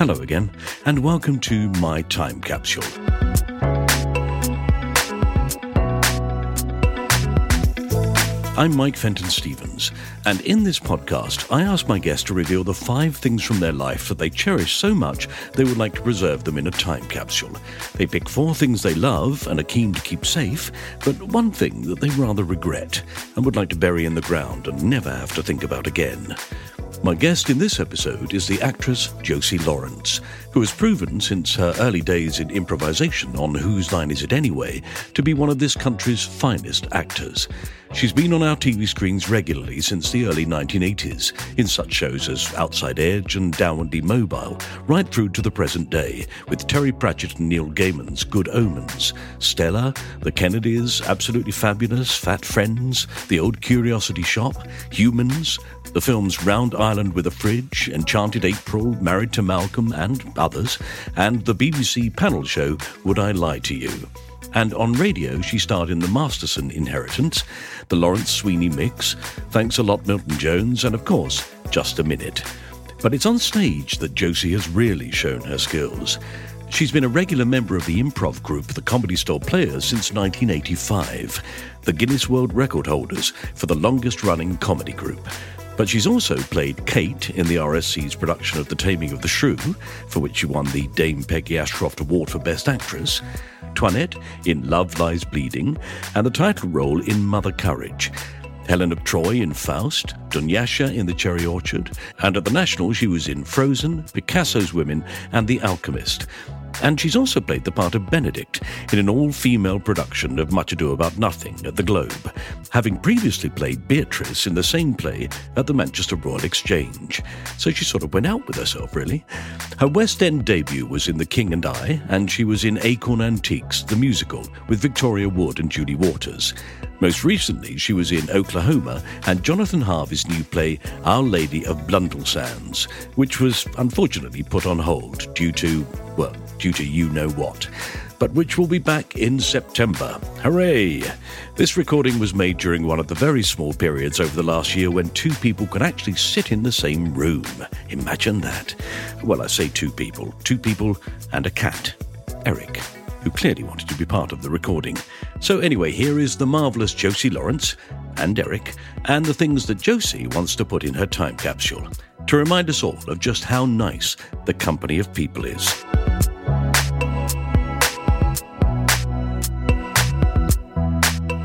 Hello again, and welcome to My Time Capsule. I'm Mike Fenton Stevens, and in this podcast, I ask my guests to reveal the five things from their life that they cherish so much they would like to preserve them in a time capsule. They pick four things they love and are keen to keep safe, but one thing that they rather regret and would like to bury in the ground and never have to think about again. My guest in this episode is the actress Josie Lawrence, who has proven since her early days in improvisation on Whose Line Is It Anyway to be one of this country's finest actors. She's been on our TV screens regularly since the early 1980s, in such shows as Outside Edge and Downwardly Mobile, right through to the present day, with Terry Pratchett and Neil Gaiman's Good Omens, Stella, The Kennedys, Absolutely Fabulous, Fat Friends, The Old Curiosity Shop, Humans, the films Round Ireland with a Fridge, Enchanted April, Married to Malcolm, and others, and the BBC panel show Would I Lie to You? And on radio, she starred in The Masterson Inheritance, The Lawrence Sweeney Mix, Thanks a Lot Milton Jones, and of course, Just a Minute. But it's on stage that Josie has really shown her skills. She's been a regular member of the improv group The Comedy Store Players since 1985, the Guinness World Record holders for the longest running comedy group. But she's also played Kate in the RSC's production of The Taming of the Shrew, for which she won the Dame Peggy Ashcroft Award for Best Actress, Toinette in Love Lies Bleeding, and the title role in Mother Courage. Helen of Troy in Faust, Dunyasha in The Cherry Orchard, and at the National she was in Frozen, Picasso's Women, and The Alchemist. And she's also played the part of Benedict in an all female production of Much Ado About Nothing at the Globe, having previously played Beatrice in the same play at the Manchester Royal Exchange. So she sort of went out with herself, really. Her West End debut was in The King and I, and she was in Acorn Antiques, the musical, with Victoria Wood and Julie Walters. Most recently, she was in Oklahoma and Jonathan Harvey's new play, Our Lady of Blundellsands, which was unfortunately put on hold due to, well, due to you know what, but which will be back in September. Hooray! This recording was made during one of the very small periods over the last year when two people could actually sit in the same room. Imagine that. Well, I say two people, two people and a cat. Eric who clearly wanted to be part of the recording. So, anyway, here is the marvellous Josie Lawrence and Eric, and the things that Josie wants to put in her time capsule to remind us all of just how nice the company of people is.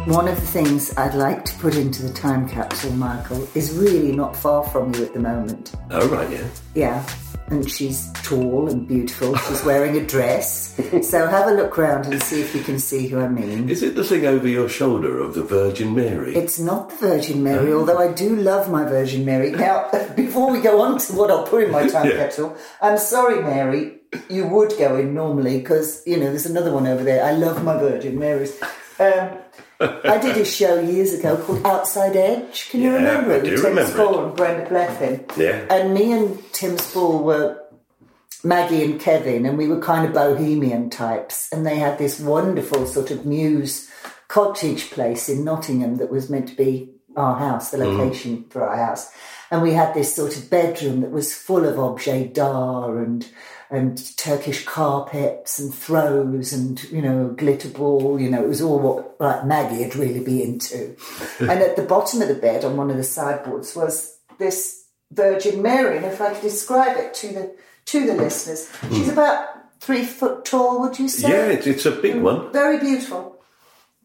One of the things I'd like to put into the time capsule, Michael, is really not far from you at the moment. Oh, right, yeah. Yeah. And she's tall and beautiful. She's wearing a dress. so have a look round and see if you can see who I mean. Is it the thing over your shoulder of the Virgin Mary? It's not the Virgin Mary, although I do love my Virgin Mary. Now, before we go on to what I'll put in my time Yeah. capsule, I'm sorry, Mary, you would go in normally because, you know, there's another one over there. I love my Virgin Marys. Um, I did a show years ago called Outside Edge. Can you Yeah, remember I it? do Tim remember Spall it. and Brenda Blethyn. Yeah. And me and Tim Spall were Maggie and Kevin, and we were kind of bohemian types. And they had this wonderful sort of mews cottage place in Nottingham that was meant to be our house, the mm. location for our house. And we had this sort of bedroom that was full of objet d'art and and Turkish carpets and throws and you know glitter ball. You know, it was all what like Maggie would really be into. and at the bottom of the bed, on one of the sideboards, was this Virgin Mary. And if I could describe it to the to the listeners, she's hmm. about three foot tall. Would you say? Yeah, it's, it's a big one. Very beautiful.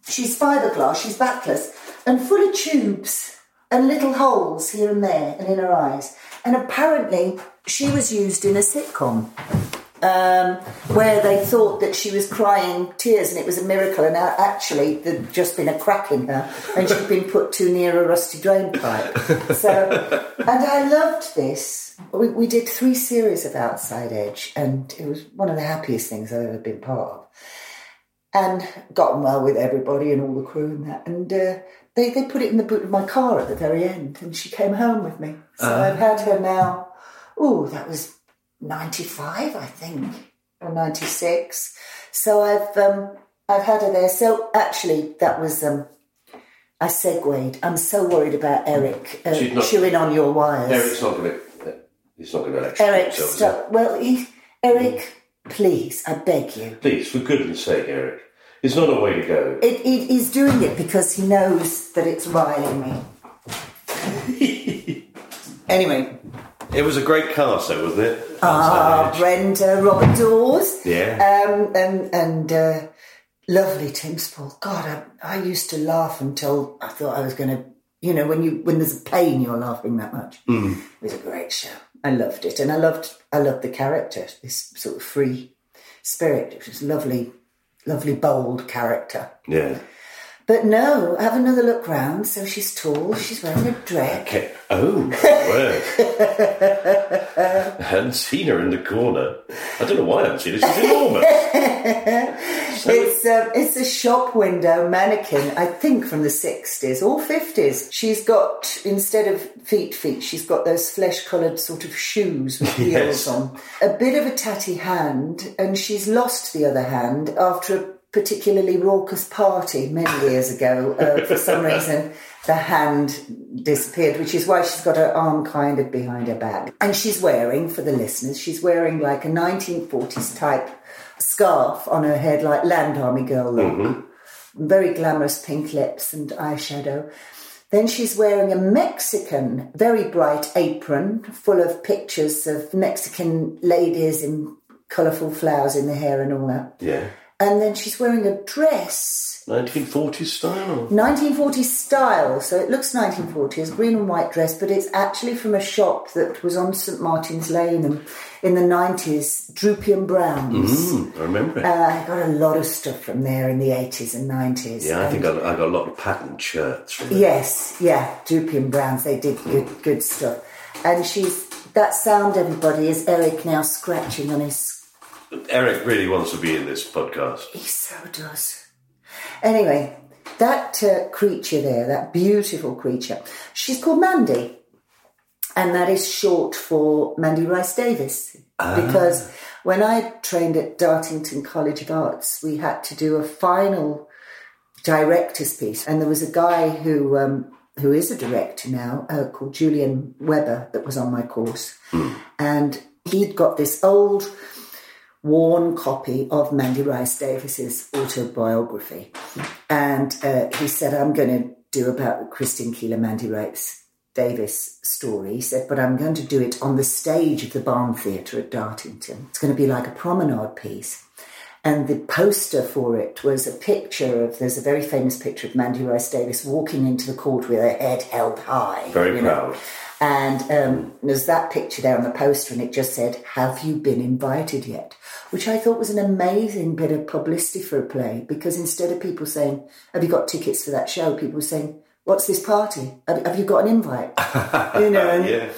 She's fiberglass, she's backless, and full of tubes and little holes here and there and in her eyes. And apparently, she was used in a sitcom um, where they thought that she was crying tears and it was a miracle, and actually, there'd just been a crack in her and she'd been put too near a rusty drain pipe. So, and I loved this. We, we did three series of Outside Edge, and it was one of the happiest things I've ever been part of and got on well with everybody and all the crew and that. And uh, they, they put it in the boot of my car at the very end, and she came home with me. So I've had her now, oh, that was 95, I think, or 96. So I've um, I've had her there. So actually, that was. Um, I segued. I'm so worried about Eric uh, not- chewing on your wires. Eric's not going to. He's not going to Eric, stop. Well, he, Eric, please, I beg you. Please, for goodness sake, Eric. It's not a way to go. It, it, he's doing it because he knows that it's riling me. anyway, It was a great cast, though, wasn't it? ah, Brenda, Robert Daws, Yeah. um, and and uh, lovely Tim Spall. God, I, I used to laugh until I thought I was going to. You know, when you when there's a pain, you're laughing that much. It was a great show. I loved it, and I loved I loved the character, this sort of free spirit. It was lovely, lovely, bold character. yeah. But no, have another look round. So she's tall, she's wearing a dress. Okay. Oh, word. I hadn't seen her in the corner. I don't know why I haven't seen her. She's enormous. It's um, it's a shop window mannequin, I think from the 60s or 50s. She's got, instead of feet feet, she's got those flesh coloured sort of shoes with heels Yes. on. A bit of a tatty hand, and she's lost the other hand after a particularly raucous party many years ago. Uh, for some reason, the hand disappeared, which is why she's got her arm kind of behind her back. And she's wearing, for the listeners, she's wearing like a 1940s type scarf on her head, like Land Army girl look. Very glamorous pink lips and eyeshadow. Then she's wearing a Mexican, very bright apron full of pictures of Mexican ladies in colourful flowers in the hair and all that. Yeah. And then she's wearing a dress 1940s style? 1940s style, so it looks 1940s, green and white dress, but it's actually from a shop that was on St Martin's Lane in the 90s, Droopy and Browns. Mm, I remember it. Uh, I got a lot of stuff from there in the 80s and 90s. yeah, I think I, I got a lot of patterned shirts. Yes, yeah, Droopy and Browns, they did good, good stuff. And she's, that sound, everybody, is Eric now scratching on his Eric really wants to be in this podcast. He so does. Anyway, that uh, creature there, that beautiful creature, she's called Mandy. And that is short for Mandy Rice Davies. Because when I trained at Dartington College of Arts, we had to do a final director's piece. And there was a guy who, um, who is a director now uh, called Julian Weber that was on my course. And he'd got this old worn copy of Mandy Rice Davies's autobiography. And uh, he said, I'm going to do about Christine Keeler, Mandy Rice Davies story. He said, but I'm going to do it on the stage of the Barn Theatre at Dartington. It's going to be like a promenade piece. And the poster for it was a picture of, there's a very famous picture of Mandy Rice Davies walking into the court with her head held high. Very you know. proud. And um, there's that picture there on the poster, and it just said, Have you been invited yet? Which I thought was an amazing bit of publicity for a play because instead of people saying, Have you got tickets for that show? People were saying, What's this party? Have, have you got an invite? you know, and, Yeah.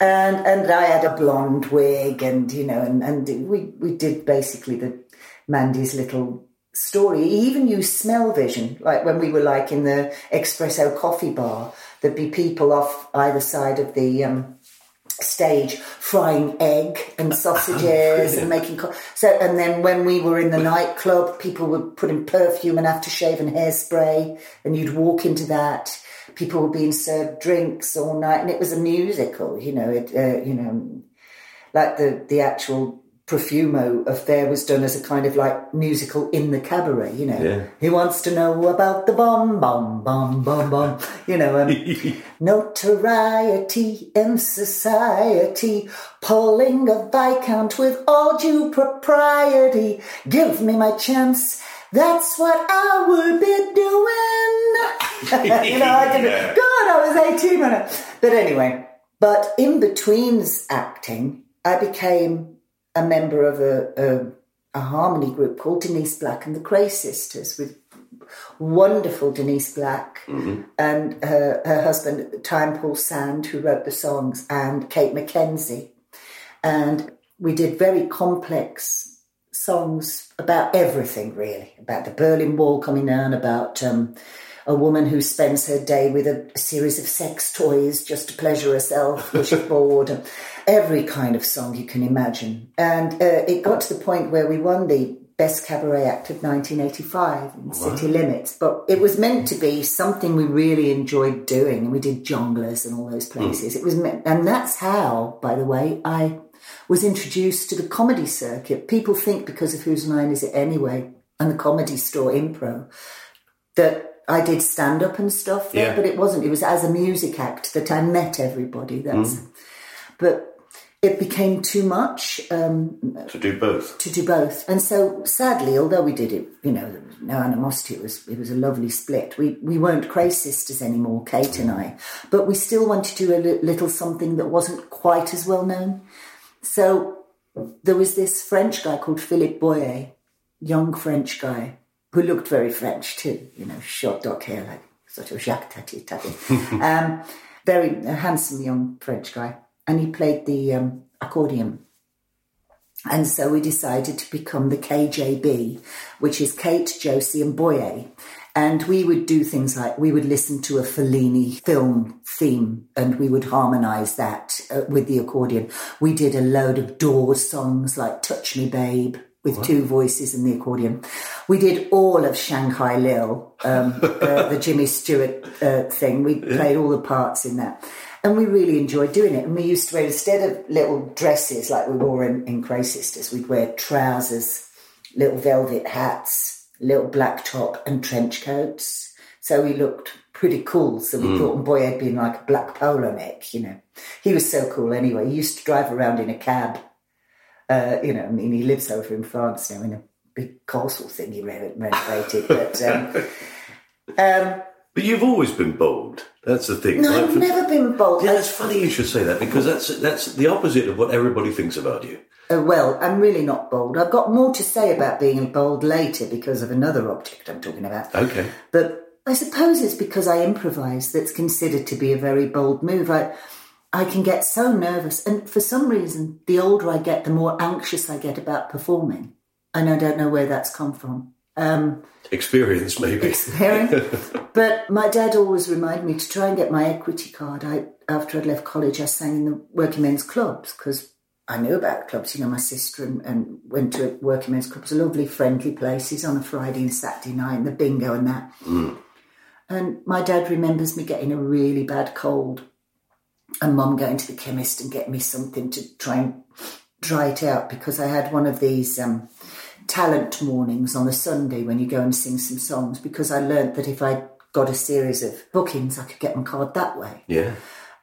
and and I had a blonde wig, and you know, and, and we we did basically the Mandy's little story. He even used smell vision, like when we were like in the espresso coffee bar, there'd be people off either side of the um, stage frying egg and sausages and making co- so. And then when we were in the nightclub, people were putting perfume and aftershave and hairspray, and you'd walk into that. People were being served drinks all night, and it was a musical. You know, it. Uh, you know, like the the actual Profumo affair was done as a kind of like musical in the cabaret, you know. Yeah. He wants to know about the bomb, bomb, bomb, bomb, bomb, you know. Um, notoriety in society, pulling a viscount with all due propriety. Give me my chance. That's what I would be doing. you know, I did Yeah. God, I was 18 when I. But anyway, but in betweens acting, I became a member of a, a, a harmony group called Denise Black and the Kray Sisters with wonderful Denise Black and her, her husband at the time, Paul Sand, who wrote the songs, and Kate McKenzie. And we did very complex songs about everything, really, about the Berlin Wall coming down, about um, a woman who spends her day with a, series of sex toys just to pleasure herself when she's bored. Every kind of song you can imagine. And uh, it got to the point where we won the Best Cabaret Act of 1985 in City Limits. But it was meant to be something we really enjoyed doing. And we did Jongleurs and all those places. It was meant, and that's how, by the way, I was introduced to the comedy circuit. People think because of Whose Line Is It Anyway and the Comedy Store Impro that I did stand up and stuff there, Yeah. but it wasn't. It was as a music act that I met everybody. That's, but it became too much um, To do both. to do both. And so, sadly, although we did it, you know, there was no animosity. It was it was a lovely split. We we weren't Kray sisters anymore, Kate and I, but we still wanted to do a li- little something that wasn't quite as well known. So there was this French guy called Philippe Boyer, young French guy who looked very French too. You know, short dark hair, like sort of Jacques Tati Tati. um, very handsome young French guy, and he played the um, accordion. And so we decided to become the KJB, which is Kate, Josie, and Boyer. And we would do things like we would listen to a Fellini film theme and we would harmonise that uh, with the accordion. We did a load of Doors songs like Touch Me Babe with two voices and the accordion. We did all of Shanghai Lil, um, uh, the Jimmy Stewart uh, thing. We played all the parts in that. And we really enjoyed doing it. And we used to wear, instead of little dresses like we wore in, in Kray Sisters, we'd wear trousers, little velvet hats, little black top, and trench coats. So we looked pretty cool. So we thought, and boy, had been like a black polo neck, you know. He was so cool anyway. He used to drive around in a cab. Uh, you know, I mean, he lives over in France now in a big castle thing he re- renovated. But um, um, But you've always been bold. That's the thing. no, right? I've For- never been bold. Yeah, it's funny you should say that because that's that's the opposite of what everybody thinks about you. Uh, well, I'm really not bold. I've got more to say about being bold later because of another object I'm talking about. Okay. But I suppose it's because I improvise that's considered to be a very bold move. I, I can get so nervous, and for some reason, the older I get, the more anxious I get about performing. And I don't know where that's come from. Um, Experience, maybe. experience. but my dad always reminded me to try and get my equity card. I after I'd left college, I sang in the working men's clubs because I knew about clubs. You know, my sister and, and went to working men's clubs, lovely, friendly places on a Friday and Saturday night, and the bingo and that. And my dad remembers me getting a really bad cold, and mum going to the chemist and get me something to try and dry it out because I had one of these. Um, talent mornings on a Sunday when you go and sing some songs because I learnt that if I got a series of bookings, I could get my card that way. Yeah.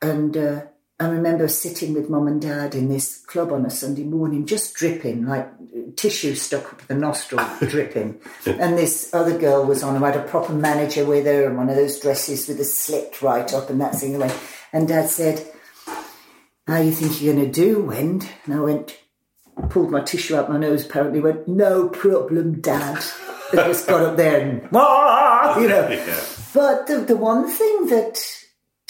And uh, I remember sitting with mum and dad in this club on a Sunday morning, just dripping, like tissue stuck up the nostril, dripping. And this other girl was on who had a proper manager with her and one of those dresses with a slit right up and that thing away. And dad said, How you think you're going to do, Wend? And I went, pulled my tissue out my nose, apparently went, No problem, dad. and just got up there and, "Ah," you know. But the, the one thing that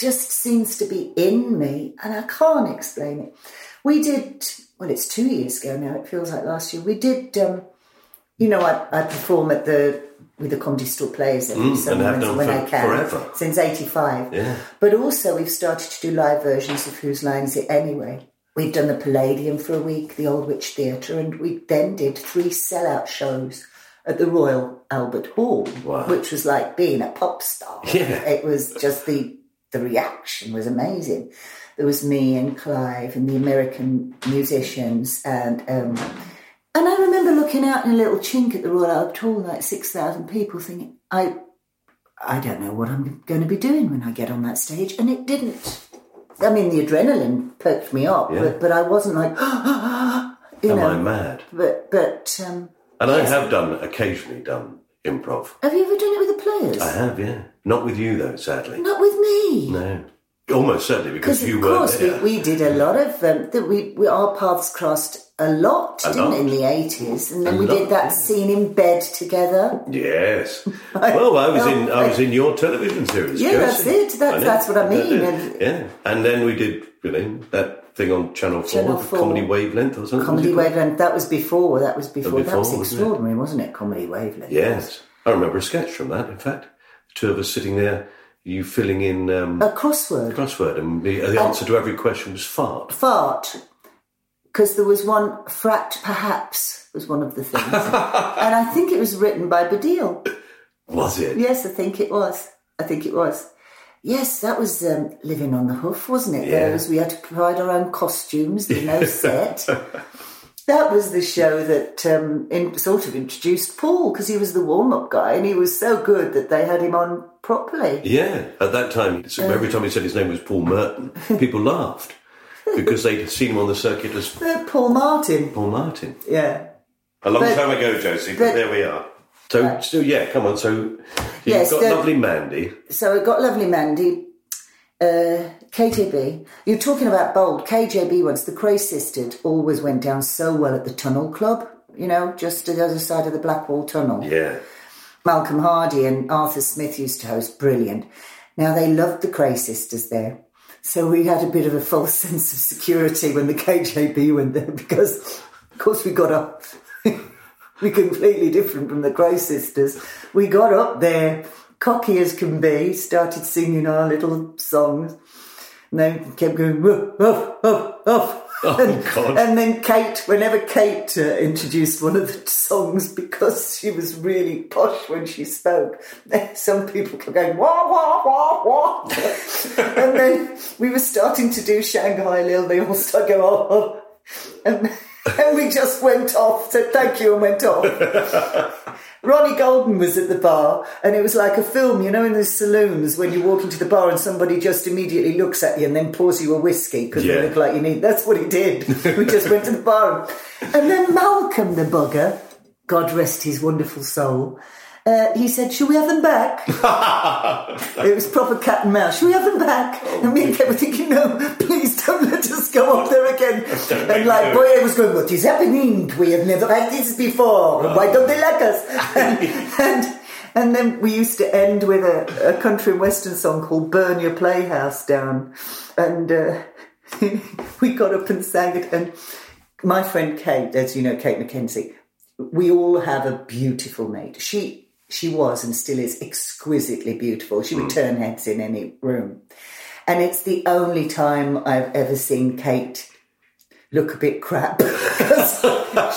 just seems to be in me, and I can't explain it. We did, well, it's two years ago now, it feels like last year. We did, um, you know, I, I perform at the, with the Comedy Store players every Mm, summer and when, I can. forever. Since 85. Yeah. But also, we've started to do live versions of Whose Line Is It Anyway? We've done the Palladium for a week, the Aldwych Theatre, and we then did three sellout shows at the Royal Albert Hall, Wow. which was like being a pop star. Yeah. It was just the the reaction was amazing. There was me and Clive and the American musicians and um, and I remember looking out in a little chink at the Royal Albert Hall, like six thousand people, thinking, I I don't know what I'm going to be doing when I get on that stage, and it didn't. I mean, the adrenaline perked me up, Yeah. but but I wasn't like, you Am know. I mad? But but um, And I have done occasionally done improv. have you ever done it with the players? I have, yeah. Not with you though, sadly. Not with me. No. Almost certainly because you of weren't course we, there. we did a lot of um, that we, we our paths crossed a lot, A didn't lot. in the eighties, and then A we lot, did that scene in bed together. Yes. Well, I was in. I was in your television series. Yeah, that's it. That's- that's what I mean, and- yeah, and then we did, you know, that thing on Channel Four, Channel 4. Comedy Wavelength or something. Comedy it? Wavelength. That was before. That was before. that before, was wasn't it? extraordinary, wasn't it? Comedy Wavelength. Yes, I remember a sketch from that. In fact, two of us sitting there, you filling in um, A crossword. crossword, and the, the answer to every question was fart. Fart. Because there was one frat, perhaps was one of the things, and I think it was written by Baddiel. Was it? Yes, I think it was. I think it was. Yes, that was um, living on the hoof, wasn't it? Yeah. There was, we had to provide our own costumes. There's no set. that was the show that um, in, sort of introduced Paul because he was the warm-up guy and he was so good that they had him on properly. Yeah, at that time, so every time he said his name was Paul Merton, people laughed because they'd seen him on the circuit as Uh, Paul Martin. Paul Martin. Yeah. A long But- time ago, Josie, but, but- there we are. So, so yeah, come on. So you've Yes, got the- lovely Mandy. So it got lovely Mandy. Uh, KJB. You're talking about bold. KJB once, the Kray Sisters always went down so well at the Tunnel Club, you know, just to the other side of the Blackwall Tunnel. Yeah, Malcolm Hardee and Arthur Smith used to host. Brilliant. Now they loved the Kray sisters there. So we had a bit of a false sense of security when the KJB went there because, of course, we got up. we completely different from the Kray sisters. We got up there, cocky as can be, started singing our little songs. And they kept going, woof, woof, woof, woof. Oh, and, God. and then Kate, whenever Kate uh, introduced one of the songs, because she was really posh when she spoke, some people kept going, wah, wah, wah, wah. and then we were starting to do Shanghai Lil, they all started going, oh, oh. And, and we just went off, said thank you, and went off. Ronnie Golden was at the bar, and it was like a film, you know, in the saloons when you walk into the bar and somebody just immediately looks at you and then pours you a whiskey because Yeah. they look like you need. That's what he did. we just went to the bar, and then Malcolm, the bugger, God rest his wonderful soul. Uh, he said, "Shall we have them back?" it was proper cat and mouse. Shall we have them back? and me and Kate were thinking, "No, please don't let us go up there again." and like, boy, I was going, "What is happening? We have never had this before. Why don't they like us?" and, and and then we used to end with a, a country and western song called "Burn Your Playhouse Down," and uh, we got up and sang it. And my friend Kate, as you know, Kate McKenzie, we all have a beautiful mate. She she was and still is exquisitely beautiful. She would turn heads in any room. And it's the only time I've ever seen Kate look a bit crap because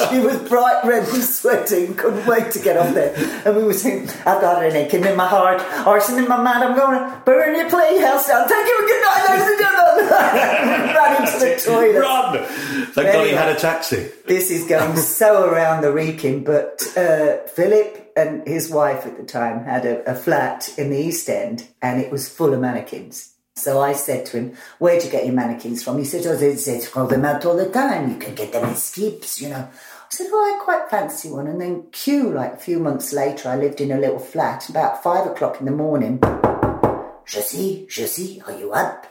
she was bright red and sweating, couldn't wait to get up there. And we were saying, I've got an aching in my heart, arson in my mind, I'm going to burn your playhouse down. Thank you and good night, ladies and gentlemen. Ran into the toilet. run! Thank God he had a taxi. This is going so around the Wrekin, but uh, Philip and his wife at the time had a, a flat in the East End, and it was full of mannequins. So I said to him, Where'd you get your mannequins from? He said, Oh, they, they throw them out all the time. You can get them in skips, you know. I said, Oh, I quite fancy one. And then, cue, like a few months later, I lived in a little flat. About five o'clock in the morning, je sais, are you up?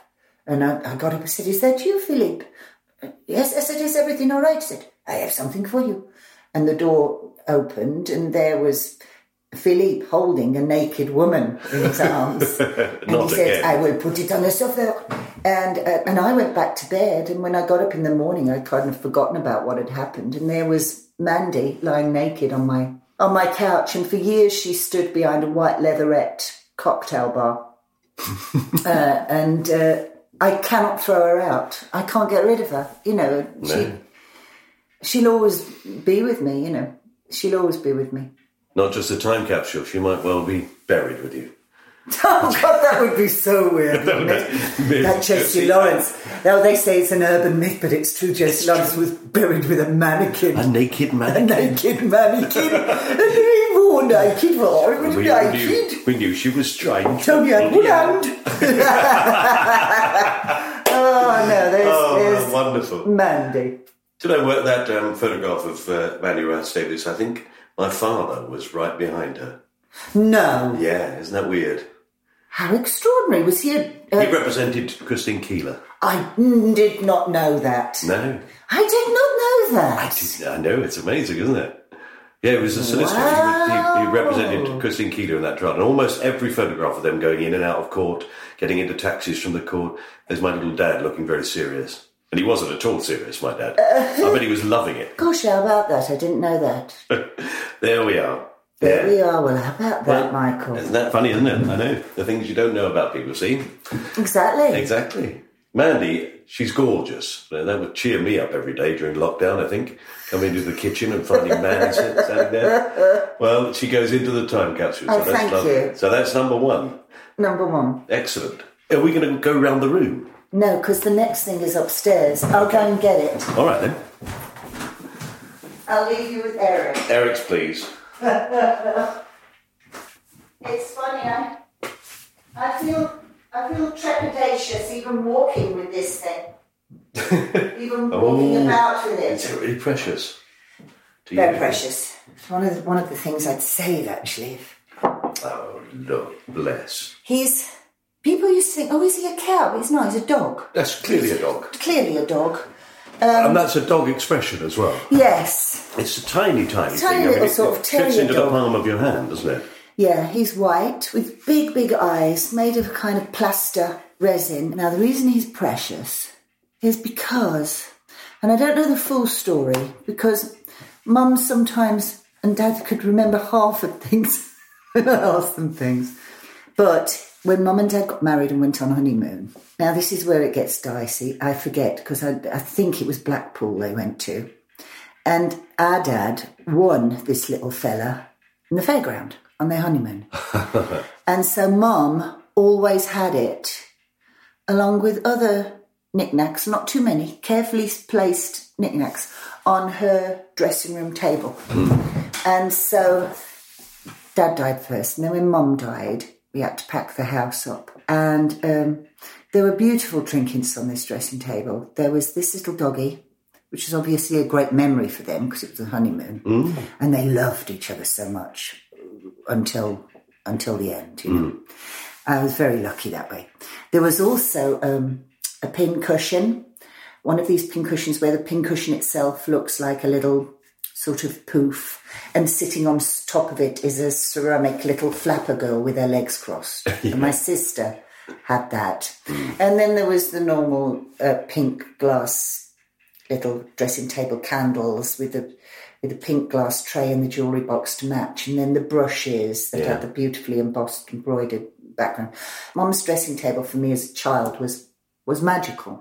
And I, I got up and said, Is that you, Philip? Yes, I said, Is everything all right? He said, I have something for you. And the door opened, and there was Philippe holding a naked woman in his arms. and he said. I will put it on the sofa. And, uh, and I went back to bed. And when I got up in the morning, I'd kind of forgotten about what had happened. And there was Mandy lying naked on my, on my couch. And for years, she stood behind a white leatherette cocktail bar. uh, and uh, I cannot throw her out. I can't get rid of her. You know, she, she'll always be with me, you know. She'll always be with me. Not just a time capsule, she might well be buried with you. Oh God, that would be so weird, wouldn't? That Josie Lawrence. Now they say it's an urban myth, but it's true. Josie Lawrence was buried with a mannequin, A naked a mannequin. naked mannequin, and he wore naked. Why was We, we, naked? knew, we knew she was strange. Tony had one hand. oh no, there's, Oh, there's wonderful. Mandy. Did I work that um, photograph of uh, Mandy Rice Davies? I think my father was right behind her. No, Yeah, isn't that weird? how extraordinary was he? A, He uh, represented Christine Keeler. I did not know that. No, I did not know that. I, did, I know it's amazing, isn't it? Yeah, he was a solicitor. He, he, he represented Christine Keeler in that trial, and almost every photograph of them going in and out of court, getting into taxis from the court. There's my little dad looking very serious, and he wasn't at all serious. My dad. I bet he was loving it. Gosh, how about that? I didn't know that. There we are. There Yeah. we are. Well, how about that, Well, Michael? Isn't that funny, isn't it? I know. The things you don't know about people, see? Exactly. Exactly. Mandy, she's gorgeous. Uh, That would cheer me up every day during lockdown, I think. Coming into the kitchen and finding Mandy standing there. Well, she goes into the time capsule. Oh, thank lovely. you. So that's number one. Number one. Excellent. Are we going to go round the room? No, because the next thing is upstairs. I'll go and get it. All right, then. I'll leave you with Eric. Eric's, please. It's funny, I, I feel I feel trepidatious even walking with this thing. even walking Oh. about with Is it. it really precious? Very you? precious. It's one of the, one of the things I'd save actually. Oh, look, bless. He's people used to think, oh, is he a cow? But he's not. He's a dog. That's clearly a dog. Clearly a dog. and um, that's a dog expression as well. Yes. It's a tiny, tiny, Tiny thing. I mean, little it, sort of it fits into the palm of your hand, doesn't it? Yeah, he's white with big, big eyes made of kind of plaster resin. Now, the reason he's precious is because, and I don't know the full story, because mum sometimes and dad could remember half of things when I asked them things. But when mum and dad got married and went on honeymoon, now this is where it gets dicey. I forget because I, I think it was Blackpool they went to. And our dad won this little fella in the fairground on their honeymoon. and so mum always had it, along with other knickknacks, not too many, carefully placed knickknacks, on her dressing room table. Hmm. And so dad died first, and then when mum died, we had to pack the house up. And um, there were beautiful trinkets on this dressing table. There was this little doggy, which is obviously a great memory for them because it was a honeymoon, and they loved each other so much until until the end. You know, I was very lucky that way. There was also um, a pin cushion, one of these pin cushions where the pin cushion itself looks like a little sort of poof, and sitting on top of it is a ceramic little flapper girl with her legs crossed. And my sister had that, and then there was the normal uh, pink glass little dressing table candles with the with the pink glass tray and the jewellery box to match, and then the brushes that Yeah. had the beautifully embossed embroidered background. Mum's dressing table for me as a child was was magical.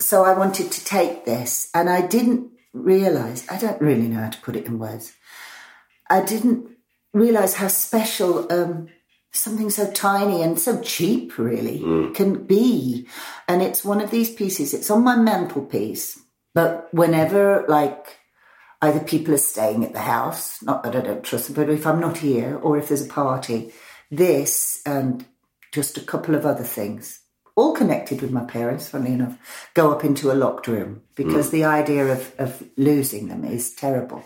So I wanted to take this, and I didn't realize. I don't really know how to put it in words. I didn't realize how special um, something so tiny and so cheap really can be. And it's one of these pieces. It's on my mantelpiece, but whenever like either people are staying at the house, not that I don't trust them, but if I'm not here or if there's a party, this and just a couple of other things all connected with my parents, funnily enough, go up into a locked room because mm. the idea of, of losing them is terrible.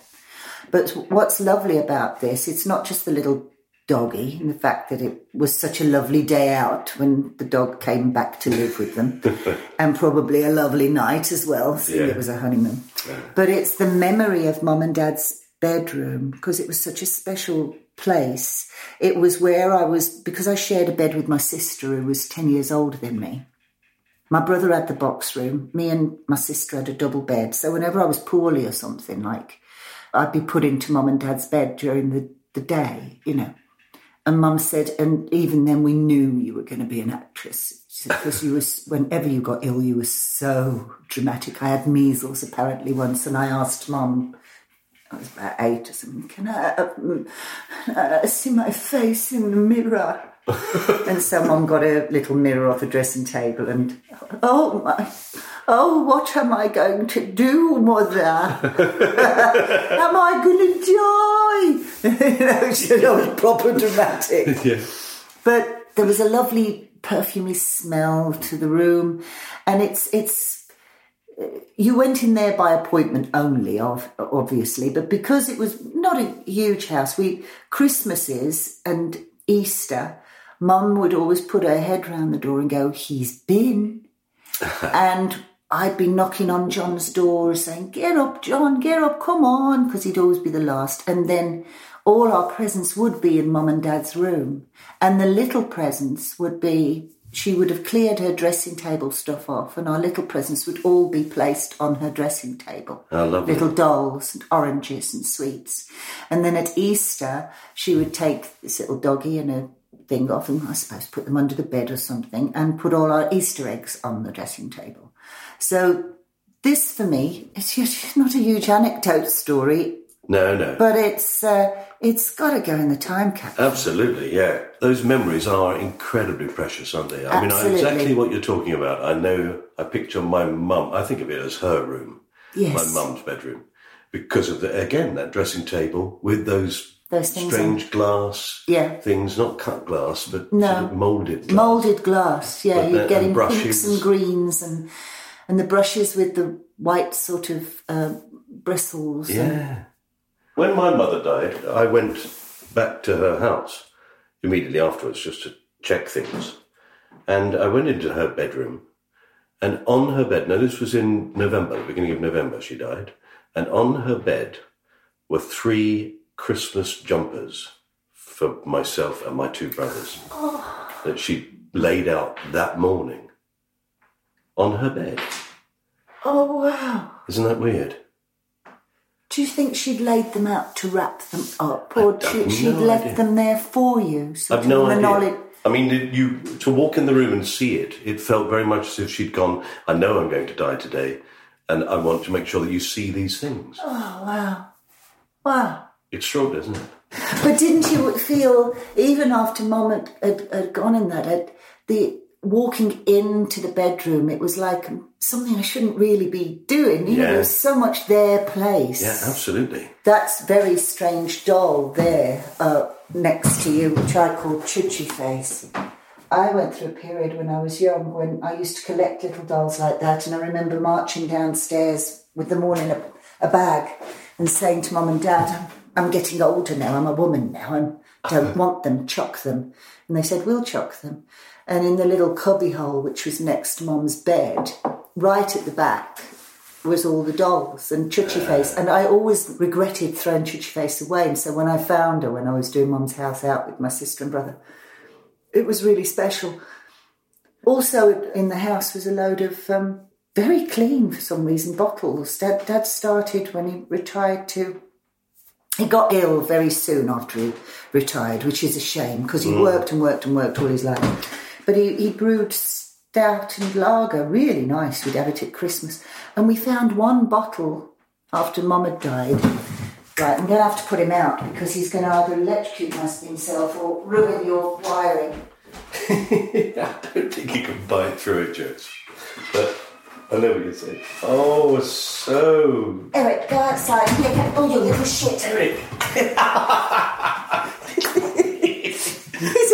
But what's lovely about this, it's not just the little doggy and the fact that it was such a lovely day out when the dog came back to live with them and probably a lovely night as well, seeing Yeah. it was a honeymoon. But it's the memory of mum and dad's bedroom because it was such a special place. It was where I was, because I shared a bed with my sister who was 10 years older than me. My brother had the box room. Me and my sister had a double bed. So whenever I was poorly or something, like I'd be put into mum and dad's bed during the, the day, you know. And mum said, and even then we knew you were going to be an actress. Because you was, whenever you got ill, you were so dramatic. I had measles apparently once, and I asked mum, I was about eight or something, can I, uh, uh, see my face in the mirror? and someone got a little mirror off a dressing table and, oh my, oh, what am I going to do, mother? am I going to die? you know, she said, oh, proper dramatic. Yeah. But there was a lovely perfumy smell to the room, and it's it's. You went in there by appointment only, obviously, but because it was not a huge house, we Christmases and Easter, Mum would always put her head round the door and go, "He's been," and I'd be knocking on John's door saying, Get up, John, get up, come on, because he'd always be the last. And then all our presents would be in mum and dad's room. And the little presents would be, she would have cleared her dressing table stuff off, and our little presents would all be placed on her dressing table. How lovely. Little dolls and oranges and sweets. And then at Easter, she would take this little doggy and a thing off and I suppose put them under the bed or something and put all our Easter eggs on the dressing table. So this for me, it's it's not a huge anecdote story, No, no. but it's uh, it's got to go in the time capsule. Absolutely, yeah. Those memories are incredibly precious, aren't they? I mean, I exactly what you're talking about. I know, I picture my mum, I think of it as her room, Yes. my mum's bedroom, because of, the, again, that dressing table with those, Those things strange glass Yeah. things, not cut glass, but No. sort of moulded glass. Molded glass, yeah, But you're getting and pinks and greens and and the brushes with the white sort of uh, bristles. and- Yeah. When my mother died, I went back to her house immediately afterwards just to check things. And I went into her bedroom, and on her bed, now this was in November, the beginning of November, she died, and on her bed were three Christmas jumpers for myself and my two brothers that she laid out that morning on her bed. Oh wow! Isn't that weird? Do you think she'd laid them out to wrap them up, or she, she'd no left idea. them there for you? I've no the idea. knowledge. I mean, you to walk in the room and see it, it felt very much as if she'd gone. I know I'm going to die today, and I want to make sure that you see these things. Oh wow! Wow! It's extraordinary, isn't it? But didn't you feel, even after Mum had, had, had gone in that, had, the walking into the bedroom, it was like something I shouldn't really be doing. You know, Yeah. there was so much their place. Yeah, absolutely. That's very strange doll there uh, next to you, which I call Chuchi Face. I went through a period when I was young when I used to collect little dolls like that, and I remember marching downstairs with them all in a, a bag and saying to mum and dad, I'm, I'm getting older now, I'm a woman now, and don't want them, chuck them. And they said, We'll chuck them. And in the little cubby hole, which was next to mum's bed, right at the back, was all the dolls and Chuchi Face. And I always regretted throwing Chuchi Face away. And so when I found her, when I was doing mum's house out with my sister and brother, it was really special. Also in the house was a load of um, very clean, for some reason, bottles. Dad, Dad started when he retired to. He got ill very soon after he retired, which is a shame because he worked and worked and worked all his life. But he, he brewed stout and lager, really nice. We'd have it at Christmas. And we found one bottle after Mum had died. Right, I'm going to have to put him out because he's going to either electrocute himself or ruin your wiring. I don't think you can bite through it, Joyce. But I know what you say. Oh, so Eric, go outside. Here, get- all your little shit. Eric. He's a little shit.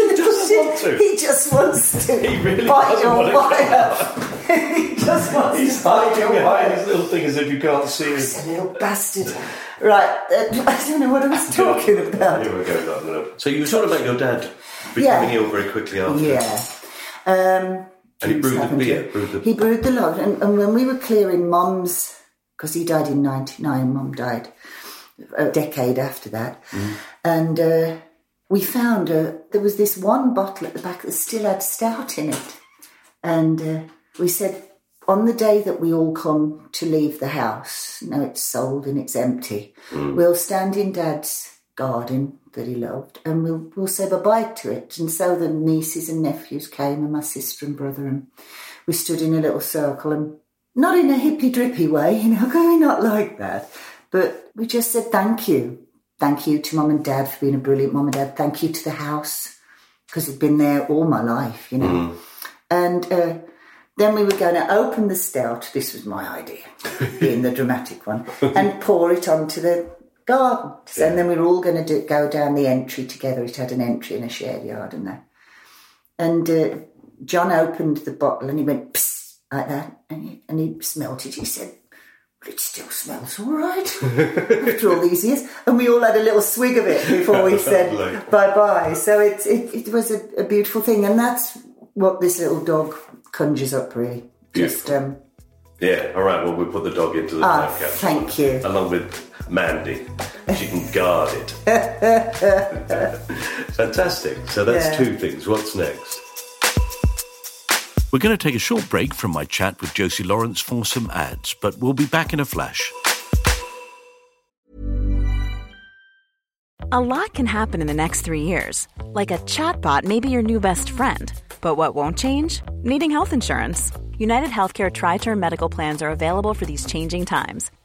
Want to. He just wants to He really bite doesn't your want to wire. he just wants He's to bite your behind wire. his little thing as if you can't see him. He's a little bastard. Right, uh, I don't know what I was talking about. Here we go. So you were talking about your dad Yeah. ill very quickly after. Yeah. Um, And he brewed the beer. Brewed the, He brewed the lot, and, and when we were clearing Mum's, because he died in '99, Mum died a decade after that, and uh, we found uh, there was this one bottle at the back that still had stout in it, and uh, we said on the day that we all come to leave the house, now it's sold and it's empty, we'll stand in Dad's garden that he loved, and we'll we'll say bye bye to it. And so the nieces and nephews came, and my sister and brother, and we stood in a little circle, and not in a hippy drippy way, you know, going not like that, but we just said thank you, thank you to mum and dad for being a brilliant mum and dad, thank you to the house because I've been there all my life, you know, and. Uh, then we were going to open the stout. This was my idea, being the dramatic one, and pour it onto the garden. So, And then we were all going to do, go down the entry together. It had an entry and a shared yard and that. And uh, John opened the bottle and he went like that, and he, and he smelt it. He said, "Well, it still smells all right after all these years." And we all had a little swig of it before we said bye bye. So it it, it was a, a beautiful thing, and that's what this little dog conjures up, really. Just um, yeah. All right. Well, we'll put the dog into the ah, time capsule thank you. along with Mandy. She can guard it. Fantastic. So that's Yeah. two things. What's next? We're going to take a short break from my chat with Josie Lawrence for some ads, but we'll be back in a flash. A lot can happen in the next three years. Like a chatbot may be your new best friend. But what won't change? Needing health insurance. United Healthcare Tri Term Medical Plans are available for these changing times.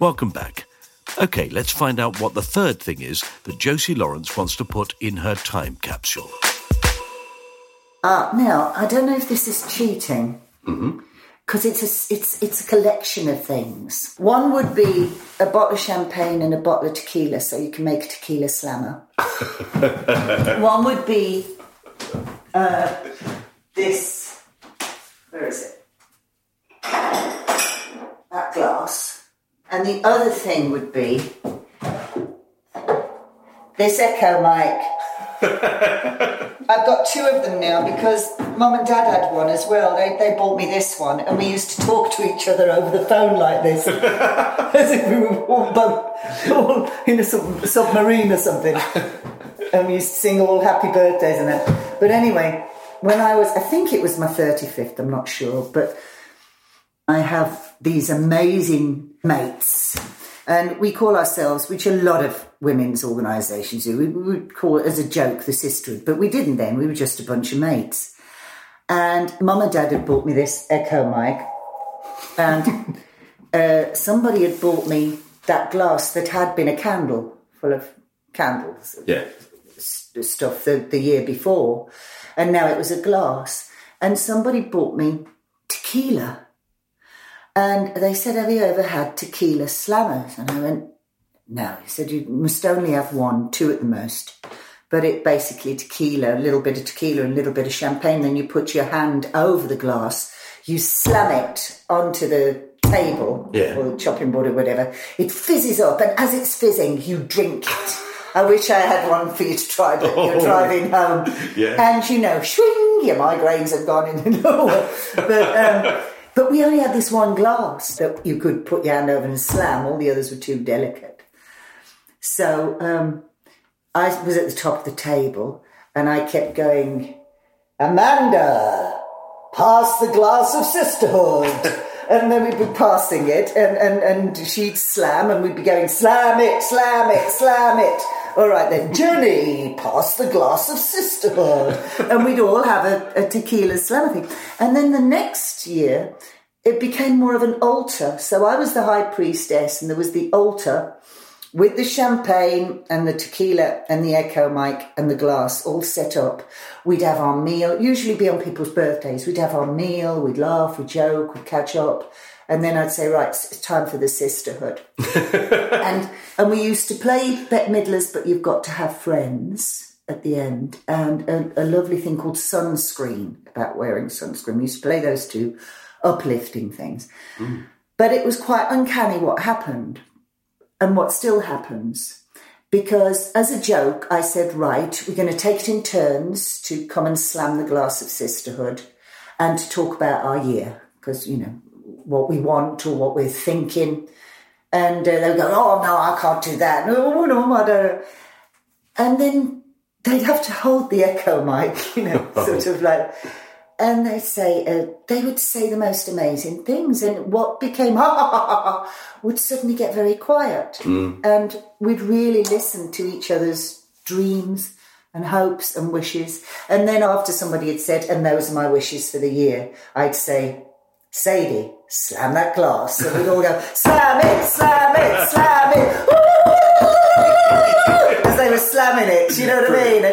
Welcome back. Okay, let's find out what the third thing is that Josie Lawrence wants to put in her time capsule. Ah, now I don't know if this is cheating because it's a it's it's a collection of things. One would be a bottle of champagne and a bottle of tequila, so you can make a tequila slammer. One would be uh, this. Where is it? That glass, and the other thing would be this echo mic. I've got two of them now because mum and dad had one as well. They, they bought me this one, and we used to talk to each other over the phone like this, as if we were all, both, all in a sub- submarine or something. and we used to sing all happy birthdays and that. But anyway, when I was, I think it was my 35th, I'm not sure, but I have these amazing mates. And we call ourselves, which a lot of women's organisations do, we would call it as a joke the sisterhood, but we didn't then. We were just a bunch of mates. And mum and dad had bought me this Echo mic, and uh, somebody had bought me that glass that had been a candle full of candles, Yeah. stuff the, the year before, and now it was a glass. And somebody bought me tequila. And they said, Have you ever had tequila slammers? And I went, No. He said, You must only have one, two at the most. But it basically tequila, a little bit of tequila and a little bit of champagne. Then you put your hand over the glass, you slam it onto the table Yeah. or chopping board or whatever. It fizzes up, and as it's fizzing, you drink it. I wish I had one for you to try, but you're Oh. driving home. Yeah. And you know, swing, your migraines have gone in the nowhere. But, um, but we only had this one glass that you could put your hand over and slam. All the others were too delicate. So um, I was at the top of the table and I kept going, Amanda, pass the glass of sisterhood. and then we'd be passing it and, and, and she'd slam and we'd be going, slam it, slam it, slam it. All right then, Jenny, pass the glass of sisterhood. and we'd all have a, a tequila slam thing. And then the next year, it became more of an altar. So I was the high priestess and there was the altar with the champagne and the tequila and the echo mic and the glass all set up. We'd have our meal, usually be on people's birthdays. We'd have our meal, we'd laugh, we'd joke, we'd catch up. And then I'd say, right, it's time for the sisterhood. and and we used to play Bette Midler's, but you've got to have friends at the end. And a, a lovely thing called sunscreen, about wearing sunscreen. We used to play those two uplifting things. Hmm. But it was quite uncanny what happened and what still happens. Because as a joke, I said, right, we're going to take it in turns to come and slam the glass of sisterhood and to talk about our year. Because, you know, what we want or what we're thinking. And uh, they'll go, oh, no, I can't do that. No, no, I don't. And then they'd have to hold the echo mic, you know, sort of like, and they'd say, uh, they would say the most amazing things. And what became ha ha ha ha ha would suddenly get very quiet. And we'd really listen to each other's dreams and hopes and wishes. And then after somebody had said, and those are my wishes for the year, I'd say, Sadie, slam that glass. And we'd all go, slam it, slam it, slam it. As they were slamming it, you know what I mean?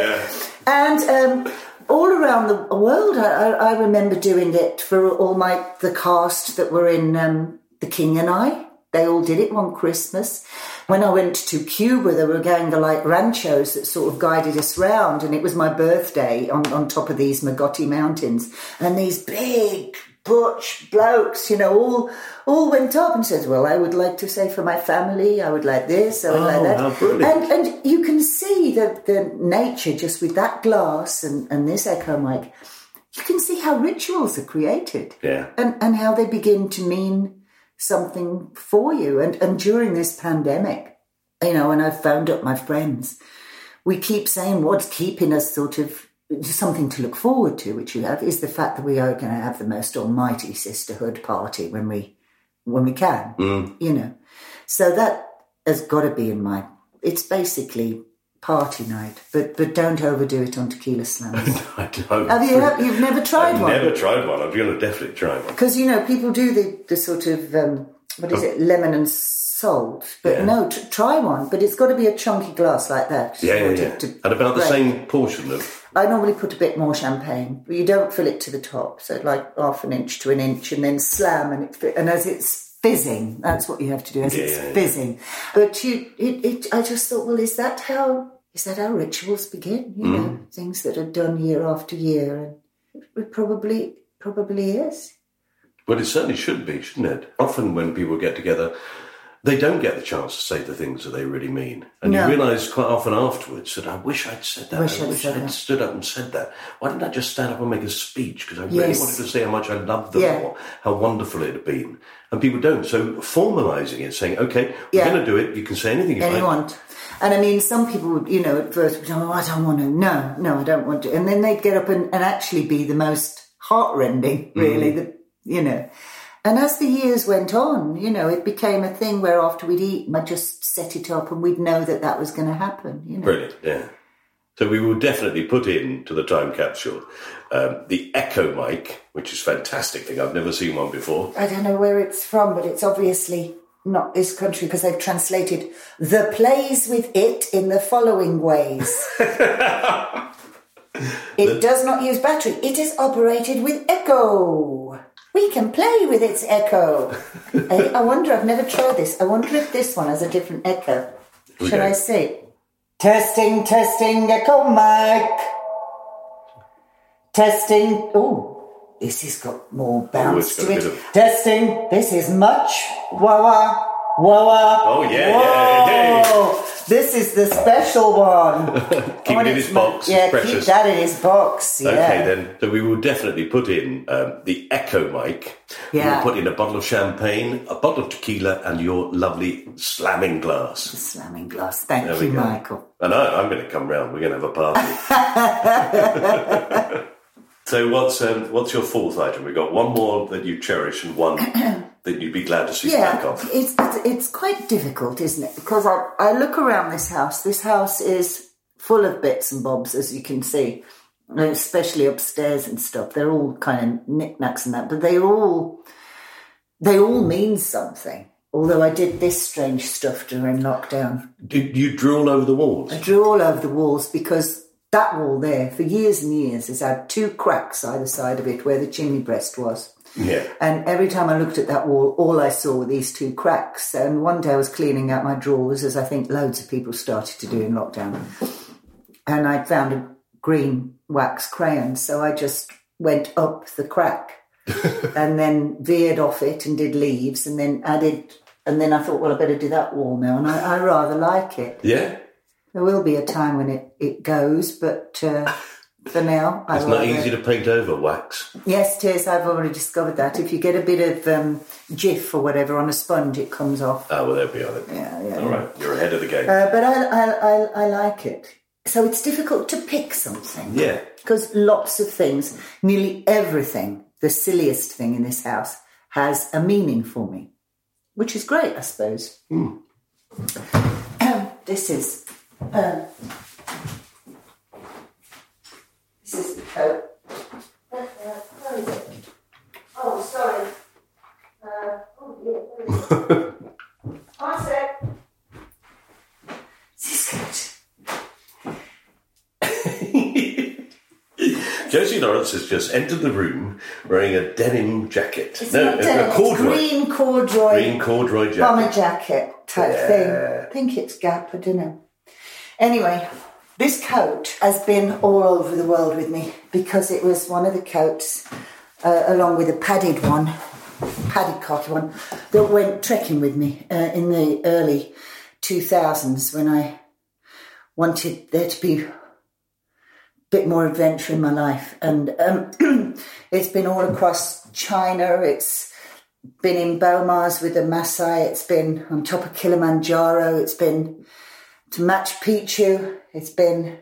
And um, all around the world, I, I I remember doing it for all my the cast that were in um, The King and I. They all did it one Christmas. When I went to Cuba, there were a gang of like ranchos that sort of guided us round, and it was my birthday on, on top of these Magotti Mountains, and these big butch blokes, you know, all all went up and said, "Well, I would like to say for my family, I would like this, I would like Oh, that," how and and you can see the the nature just with that glass and and this echo mic. You can see how rituals are created Yeah. and, and how they begin to mean something for you. And, and during this pandemic, you know, and I've phoned up my friends, we keep saying what's keeping us sort of something to look forward to, which you have, is the fact that we are going to have the most almighty sisterhood party when we when we can, you know. So that has got to be in my. It's basically party night, but but don't overdo it on tequila slams. I don't. have you? You've never tried one? I've one? never tried one. I'm going to definitely try one. Because you know people do the the sort of um, what is it, lemon and salt. But Yeah. no, t- try one. But it's got to be a chunky glass like that. Yeah, yeah, yeah. to And about the same portion of. I normally put a bit more champagne, but you don't fill it to the top. So like half an inch to an inch, and then slam, and it and as it's fizzing, that's what you have to do as Yeah, it's yeah, yeah. fizzing. But you, it, it, I just thought, well, is that how is that how rituals begin? You know, Mm. things that are done year after year, and it probably probably is. Well, it certainly should be, shouldn't it? Often when people get together, they don't get the chance to say the things that they really mean. And No. you realise quite often afterwards that I wish I'd said that. Wish I I'd wish I'd that. stood up and said that. Why didn't I just stand up and make a speech? Because I really Yes. wanted to say how much I loved them Yeah. or how wonderful it had been. And people don't. So formalising it, saying, okay, we're Yeah. going to do it. You can say anything you want. And I mean, some people would, you know, at first would, oh, I don't want to. No, no, I don't want to. And then they'd get up and, and actually be the most heartrending, really, Mm. the, you know. And as the years went on, you know, it became a thing where after we'd eat, I'd just set it up and we'd know that that was going to happen, you know. Brilliant, yeah. So we will definitely put in to the time capsule um, the Echo mic, which is a fantastic thing. I've never seen one before. I don't know where it's from, but it's obviously not this country because they've translated the plays with it in the following ways. it does not use battery. It is operated with echo. We can play with its echo. I, I wonder, I've never tried this. I wonder if this one has a different echo. Shall Okay. I see? Testing, testing, echo mic. Testing. Oh, this has got more bounce it's got to it. of- Testing. This is much. Wah wah. Wah. Oh, yeah, yeah, yeah. Whoa. This is the special one. Keep it in it's his box. Yeah, it's keep that in his box. Yeah. Okay, then. So we will definitely put in um, the Echo mic. Yeah. We'll put in a bottle of champagne, a bottle of tequila, and your lovely slamming glass. The Slamming glass. Thank There you. Michael. And I, I'm going to come round. We're going to have a party. so what's um, what's your fourth item? We've got one more that you cherish and one that you'd be glad to see back Yeah, it's, it's it's quite difficult, isn't it? Because I, I look around this house. This house is full of bits and bobs, as you can see, especially upstairs and stuff. They're all kind of knickknacks and that, but they all they all hmm. mean something. Although I did this strange stuff during lockdown. Did you drew all over the walls? I drew all over the walls because that wall there, for years and years, has had two cracks either side of it where the chimney breast was. Yeah. And every time I looked at that wall, all I saw were these two cracks. And one day I was cleaning out my drawers, as I think loads of people started to do in lockdown. And I found a green wax crayon, so I just went up the crack and then veered off it and did leaves and then added. And then I thought, well, I better do that wall now. And I, I rather like it. Yeah. There will be a time when it, it goes, but uh, for now, I It's not easy to paint over wax. Yes, it is. I've already discovered that. If you get a bit of um, Jif or whatever on a sponge, it comes off. Oh, well, there we are. Then. Yeah, yeah. All right, you're ahead of the game. Uh, but I, I, I, I like it. So it's difficult to pick something. yeah. Because lots of things, nearly everything, the silliest thing in this house, has a meaning for me, which is great, I suppose. This is. Um, this is. Uh, uh, where is it? Oh, sorry. Uh, oh, yeah, where is it? One sec. This is good. Josie Lawrence has just entered the room wearing a denim jacket. It's no, not a- denim, a it's corduroy. green corduroy, Green corduroy jacket. bomber jacket type thing. I think it's Gap, I don't know. Anyway, this coat has been all over the world with me because it was one of the coats, uh, along with a padded one, padded cotton one, that went trekking with me uh, in the early 2000s when I wanted there to be a bit more adventure in my life. And um, it's been all across China. It's been in Beaumars with the Maasai. It's been on top of Kilimanjaro. It's been to Machu Picchu. It's been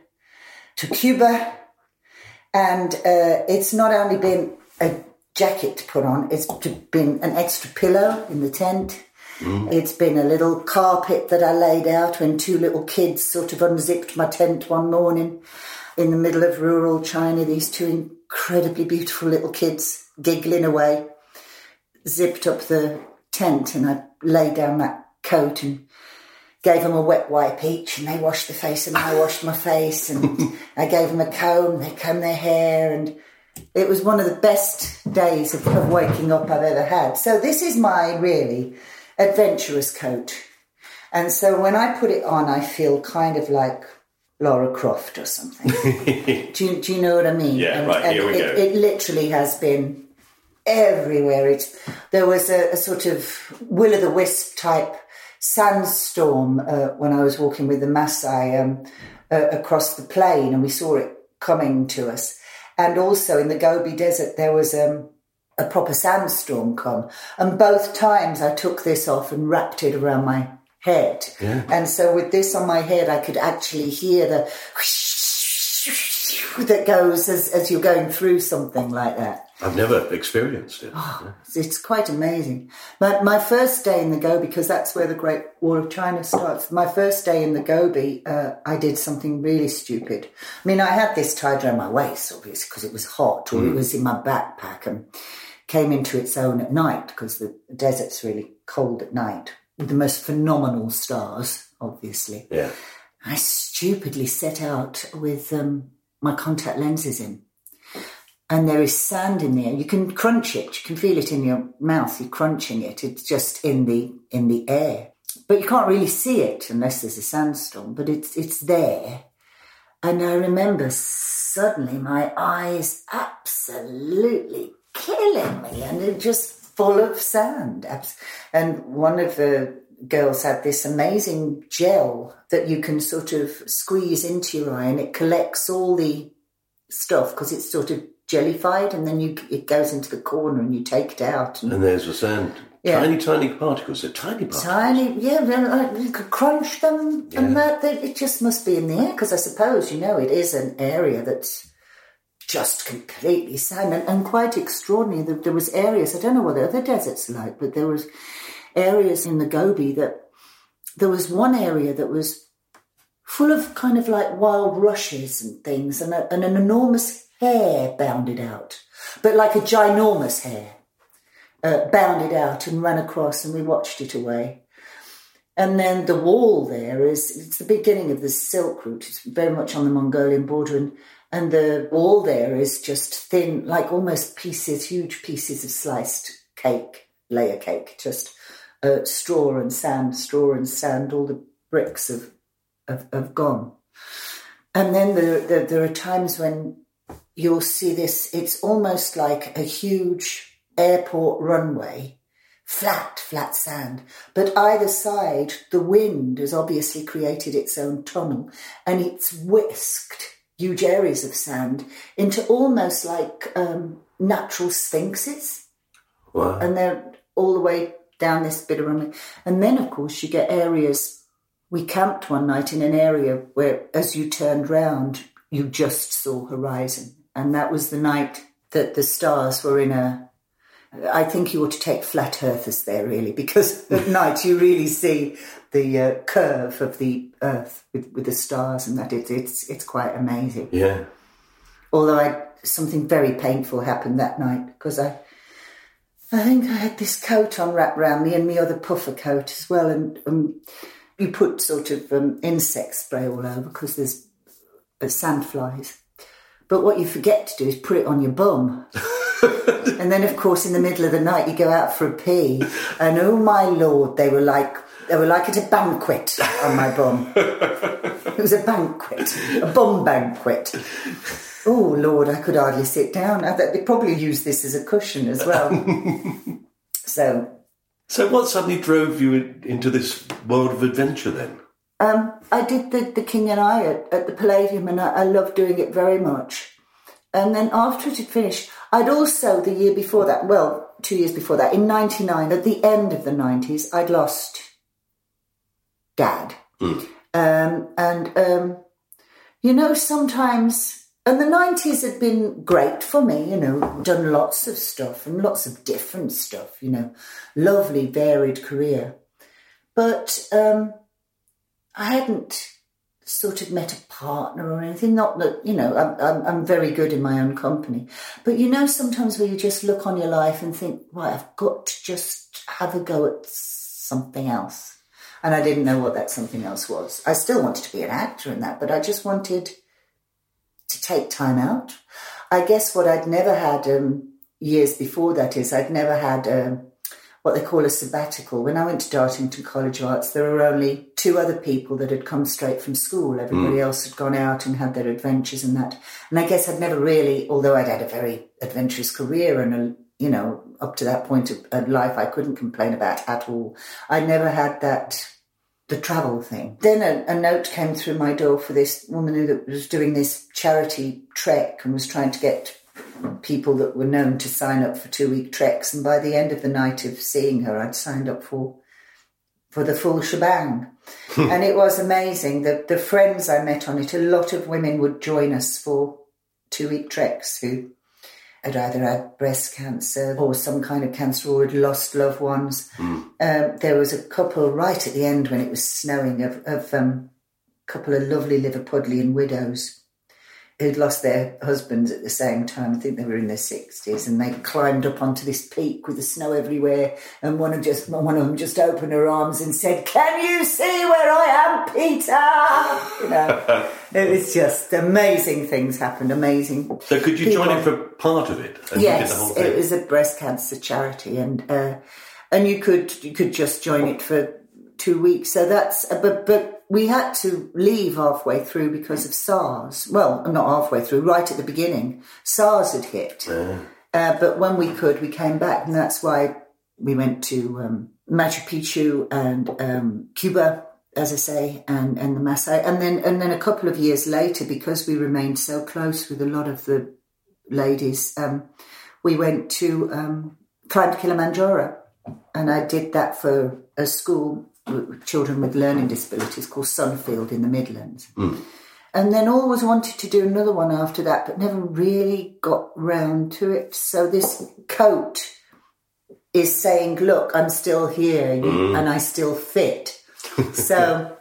to Cuba. And uh, it's not only been a jacket to put on, it's been an extra pillow in the tent. It's been a little carpet that I laid out when two little kids sort of unzipped my tent one morning in the middle of rural China. These two incredibly beautiful little kids giggling away, zipped up the tent, and I laid down that coat and gave them a wet wipe each, and they washed their face, and I washed my face, and I gave them a comb, they combed their hair, and it was one of the best days of, of waking up I've ever had. So this is my really adventurous coat. And so when I put it on, I feel kind of like Lara Croft or something. do, you, do you know what I mean? Yeah, and, right, and here we it, go. It literally has been everywhere. It's, there was a, a sort of will o' the wisp type sandstorm uh, when I was walking with the Maasai um, uh, across the plain, and we saw it coming to us. And also in the Gobi Desert, there was um, a proper sandstorm come, and both times I took this off and wrapped it around my head. And so with this on my head, I could actually hear the that goes as, as you're going through something like that. I've never experienced it. It's quite amazing. But my first day in the Gobi, because that's where the Great Wall of China starts. My first day in the Gobi, uh, I did something really stupid. I mean, I had this tied around my waist, obviously, because it was hot, or it was in my backpack, and came into its own at night because the desert's really cold at night. with the most phenomenal stars, obviously. Yeah. I stupidly set out with um, my contact lenses in. And there is sand in there. You can crunch it. You can feel it in your mouth. You're crunching it. It's just in the in the air, but you can't really see it unless there's a sandstorm. But it's it's there. And I remember suddenly my eyes absolutely killing me, and it just full of sand. And one of the girls had this amazing gel that you can sort of squeeze into your eye and it collects all the stuff because it's sort of jellified and then you it goes into the corner and you take it out. And, and there's the sand. Yeah. Tiny, tiny particles. They're tiny particles. Tiny, yeah. You could crunch them, yeah. and that, it just must be in the air because I suppose you know it is an area that's just completely sand and, and quite extraordinary. There, there was areas I don't know what the other deserts are like, but there was areas in the Gobi that there was one area that was full of kind of like wild rushes and things, and, a, and an enormous hare bounded out, but like a ginormous hare uh, bounded out and ran across, and we watched it away. And then the wall there is it's the beginning of the Silk Route. It's very much on the Mongolian border, and and the wall there is just thin, like almost pieces, huge pieces of sliced cake, layer cake, just uh, straw and sand, straw and sand. All the bricks have have, have gone. And then there, there, there are times when you'll see this. It's almost like a huge airport runway flat, flat sand. But either side, the wind has obviously created its own tunnel and it's whisked huge areas of sand into almost like um, natural sphinxes. Wow. And they're all the way down this bit of runway. And then, of course, you get areas. We camped one night in an area where, as you turned round, you just saw horizon. And that was the night that the stars were in a. I think you ought to take flat earthers there, really, because at night you really see the uh, curve of the Earth with, with the stars and that. It's it's it's quite amazing. Yeah. Although I something very painful happened that night because I I think I had this coat on wrapped around me and my other puffer coat as well, and um, you put sort of um, insect spray all over because there's uh, sandflies. But what you forget to do is put it on your bum. and then, of course, in the middle of the night, you go out for a pee, and oh my lord, they were like they were like at a banquet on my bum. it was a banquet, a bum banquet. Oh Lord, I could hardly sit down. I they probably use this as a cushion as well. so, so what suddenly drove you into this world of adventure then? Um, I did the, the King and I at, at the Palladium, and I, I loved doing it very much. And then after it had finished, I'd also the year before that, well, two years before that, in '99, at the end of the '90s, I'd lost dad. Mm. Um, and, um, you know, sometimes, and the 90s had been great for me, you know, done lots of stuff and lots of different stuff, you know, lovely, varied career. But um, I hadn't sort of met a partner or anything. Not that, you know, I'm, I'm, I'm, very good in my own company. But you know, sometimes where you just look on your life and think, well, I've got to just have a go at something else and I didn't know what that something else was. I still wanted to be an actor in that, but I just wanted to take time out. I guess what I'd never had um, years before that is I'd never had um, what they call a sabbatical. When I went to Dartington College of Arts, there were only two other people that had come straight from school. Everybody mm. else had gone out and had their adventures and that. And I guess I'd never really, although I'd had a very adventurous career and a, you know, up to that point of, of life, I couldn't complain about at all. I never had that the travel thing. Then a, a, note came through my door for this woman who was doing this charity trek and was trying to get people that were known to sign up for two week treks. And by the end of the night of seeing her, I'd signed up for for the full shebang. Hmm. and it was amazing. The the friends I met on it, a lot of women would join us for two week treks who had either had breast cancer or some kind of cancer or had lost loved ones. Mm. Um, there was a couple right at the end when it was snowing of, of um, a couple of lovely Liverpudlian widows who'd lost their husbands at the same time. I think they were in their sixties, and they climbed up onto this peak with the snow everywhere. And one of just one of them just opened her arms and said, "Can you see where I am, Peter?" You know, it was just amazing things happened. Amazing. So could you join people. in for part of it? And you the Yes, whole thing? it was a breast cancer charity, and uh, and you could you could just join it for two weeks. So that's but but we had to leave halfway through because of SARS. Well, not halfway through, right at the beginning, SARS had hit. Uh, but when we could, we came back, and that's why we went to um, Machu Picchu and um, Cuba, as I say, and and the Maasai, and then and then a couple of years later, because we remained so close with a lot of the ladies, um, we went to um, climb Kilimanjaro, and I did that for a school children with learning disabilities called Sunfield in the Midlands. Hmm. And then always wanted to do another one after that, but never really got round to it. So this coat is saying, "Look, I'm still here, you, hmm. and I still fit." so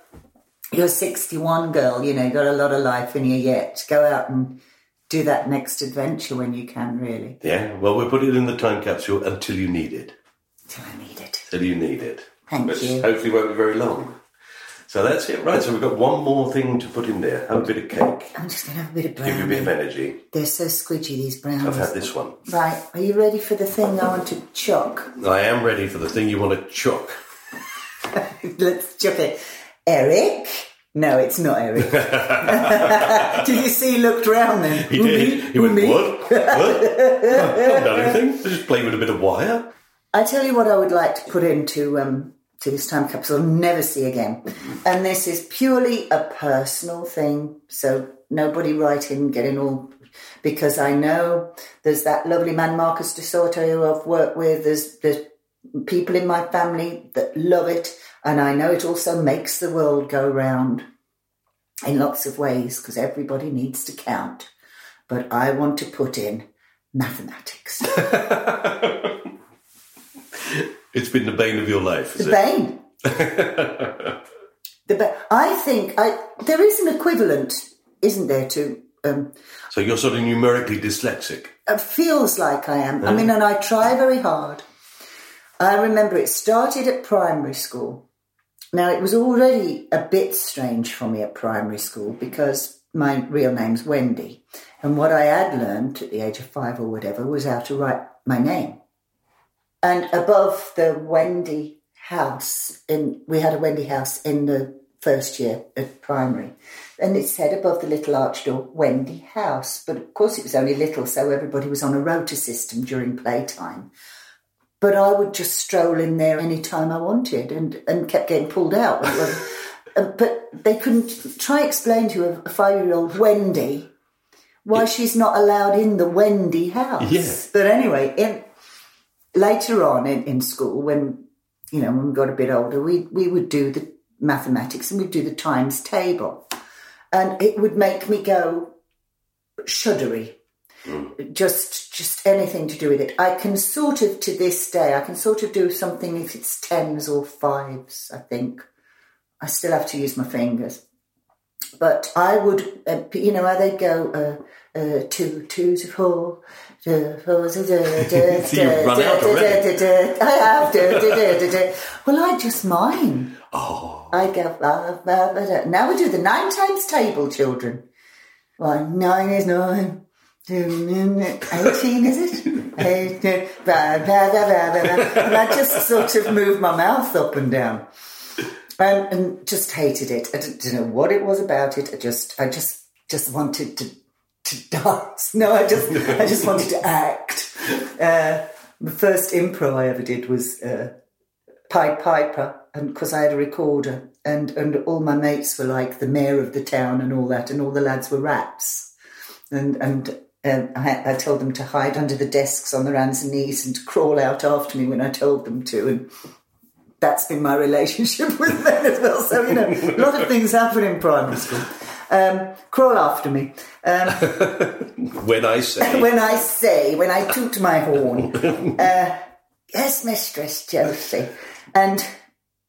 you're 61, girl. You know, got a lot of life in you yet. Go out and do that next adventure when you can. Really, Yeah, well, we'll put it in the time capsule until you need it. till I need it. Till you need it. Thank Which you. hopefully won't be very long. So that's it, right? So we've got one more thing to put in there. Have a bit of cake. I'm just going to have a bit of brownie. Give you a bit of energy. They're so squidgy, these brownies. I've had this one. Right, are you ready for the thing I want to chuck? I am ready for the thing you want to chuck. Let's chuck it. Eric? No, it's not Eric. did you see he looked round then? He did. me? He went, me? what? What? I haven't done anything. I just played with a bit of wire. I tell you what I would like to put into um, to this time capsule never see again. Mm-hmm. And this is purely a personal thing. So nobody writing, getting all because I know there's that lovely man Marcus du Sautoy who I've worked with. There's there's people in my family that love it, and I know it also makes the world go round in lots of ways because everybody needs to count. But I want to put in mathematics. It's been the bane of your life, is The bane. the ba- I think I, there is an equivalent, isn't there, to um, So you're sort of numerically dyslexic. it feels like I am. I mean, and I try very hard. I remember it started at primary school. Now, it was already a bit strange for me at primary school because my real name's Wendy. And what I had learned at the age of five or whatever was how to write my name. And above the Wendy house, in we had a Wendy house in the first year at primary, and it said above the little arch door, Wendy House. But of course, it was only little, so everybody was on a rota system during playtime. But I would just stroll in there any time I wanted, and and kept getting pulled out. But they couldn't try explain to a, a five-year-old Wendy why she's not allowed in the Wendy house. Yeah. But anyway, in, later on in, in school, when you know when we got a bit older, we we would do the mathematics and we'd do the times table, and it would make me go shuddery. Just just anything to do with it. I can sort of to this day, I can sort of do something if it's tens or fives. I think I still have to use my fingers but I would, uh, you know, how they go, uh, uh, two, two to four, two, four, da, da, da, So you've run out already. da, da, da. I have, da, da, da, da, da. Well, I just mine. Oh, I go, blah, uh, blah, uh, blah, uh, blah. now we do the nine times table, children. One, nine is nine. Two, Eighteen, is it? Eighteen, blah, blah, blah, blah, blah. And I just sort of move my mouth up and down and, and just hated it. I didn't know what it was about it. I just, I just, just wanted to, to dance. No, I just, I just wanted to act. Uh, the first improv I ever did was uh, Pied Piper, and because I had a recorder, and and all my mates were like the mayor of the town and all that, and all the lads were rats, and and. Um, I, I told them to hide under the desks on their hands and knees and to crawl out after me when I told them to, and that's been my relationship with them as well. So, you know, a lot of things happen in primary school. Um, crawl after me. Um, when I say when I say, when I toot my horn, uh, yes, Mistress Josie. And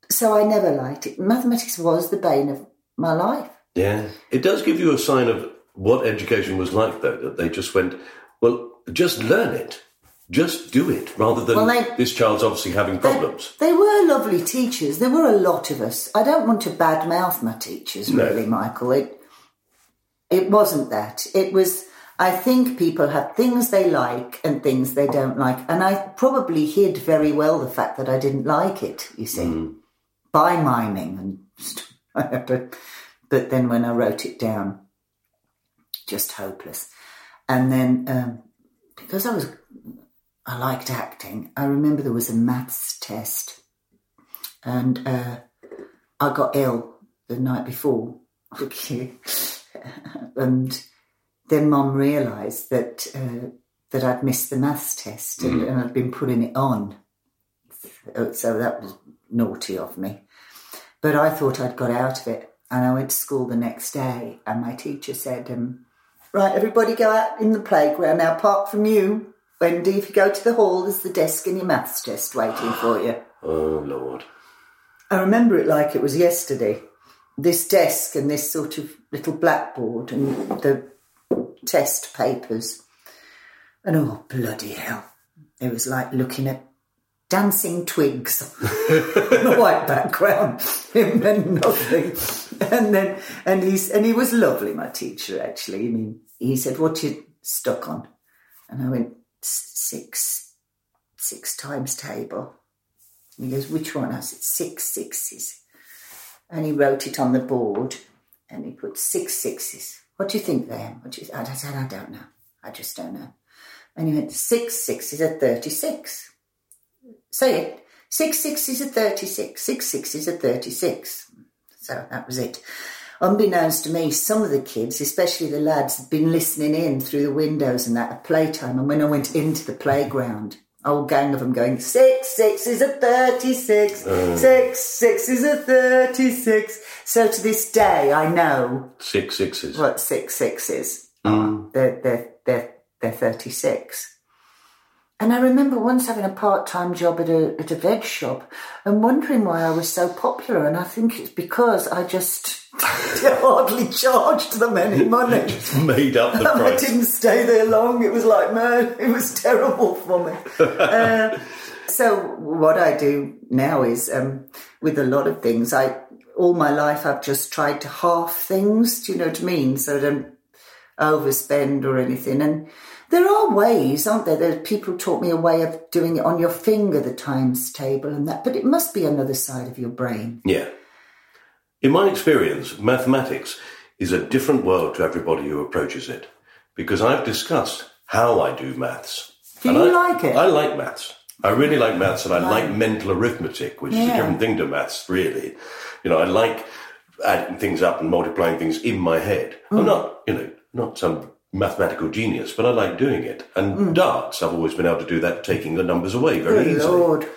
so I never liked it. Mathematics was the bane of my life. Yeah, it does give you a sign of what education was like, though, that they just went, well, just learn it. Just do it, rather than Well, they- this child's obviously having problems. They were lovely teachers. There were a lot of us. I don't want to badmouth my teachers, No. really, Michael. It it wasn't that. It was. I think people have things they like and things they don't like, and I probably hid very well the fact that I didn't like it. You see, by miming and. but but then when I wrote it down, just hopeless. And then um, because I was I liked acting. I remember there was a maths test, and uh, I got ill the night before. Okay, and then Mum realised that uh, that I'd missed the maths test and, and I'd been putting it on. So- So that was naughty of me. But I thought I'd got out of it, and I went to school the next day, and my teacher said, um, "Right, everybody go out in the playground now. Apart from you, Wendy, if you go to the hall, there's the desk and your maths test waiting for you." Oh, Lord. I remember it like it was yesterday. This desk and this sort of little blackboard and the test papers. And oh, bloody hell. It was like looking at dancing twigs on a white background. It meant nothing. And then, and he's, and he was lovely, my teacher, actually. I mean, he said, what you stuck on? And I went, six, six times table. And he goes, which one? I said, six sixes. And he wrote it on the board and he put six sixes. What do you think then? What do you I said, I don't know. I just don't know. And he went, six sixes are 36. Say it. Six sixes are 36. Six sixes are 36. So that was it. Unbeknownst to me, some of the kids, especially the lads, had been listening in through the windows and that at playtime. And when I went into the playground, whole gang of them going, six sixes are 36. Mm. Six sixes are 36. So to this day, I know Six sixes. what six sixes are. Mm. They're, they're, they're, they're 36. And I remember once having a part time job at a, at a veg shop and wondering why I was so popular. And I think it's because I just hardly charged them any money. Made up the price. I didn't stay there long. It was like, man, it was terrible for me. Uh, so what I do now is, um, with a lot of things, I all my life I've just tried to half things. Do you know what I mean? So I don't overspend or anything. And there are ways, aren't there? There people taught me a way of doing it on your finger, the times table and that. But it must be another side of your brain. Yeah. In my experience, mathematics is a different world to everybody who approaches it because I've discussed how I do maths. Do And you I, like it? I like maths. I really like maths and I like mental arithmetic, which is a different thing to maths, really. You know, I like adding things up and multiplying things in my head. Hmm. I'm not, you know, not some mathematical genius, but I like doing it. And Hmm. darts, I've always been able to do that, taking the numbers away very Good easily Lord.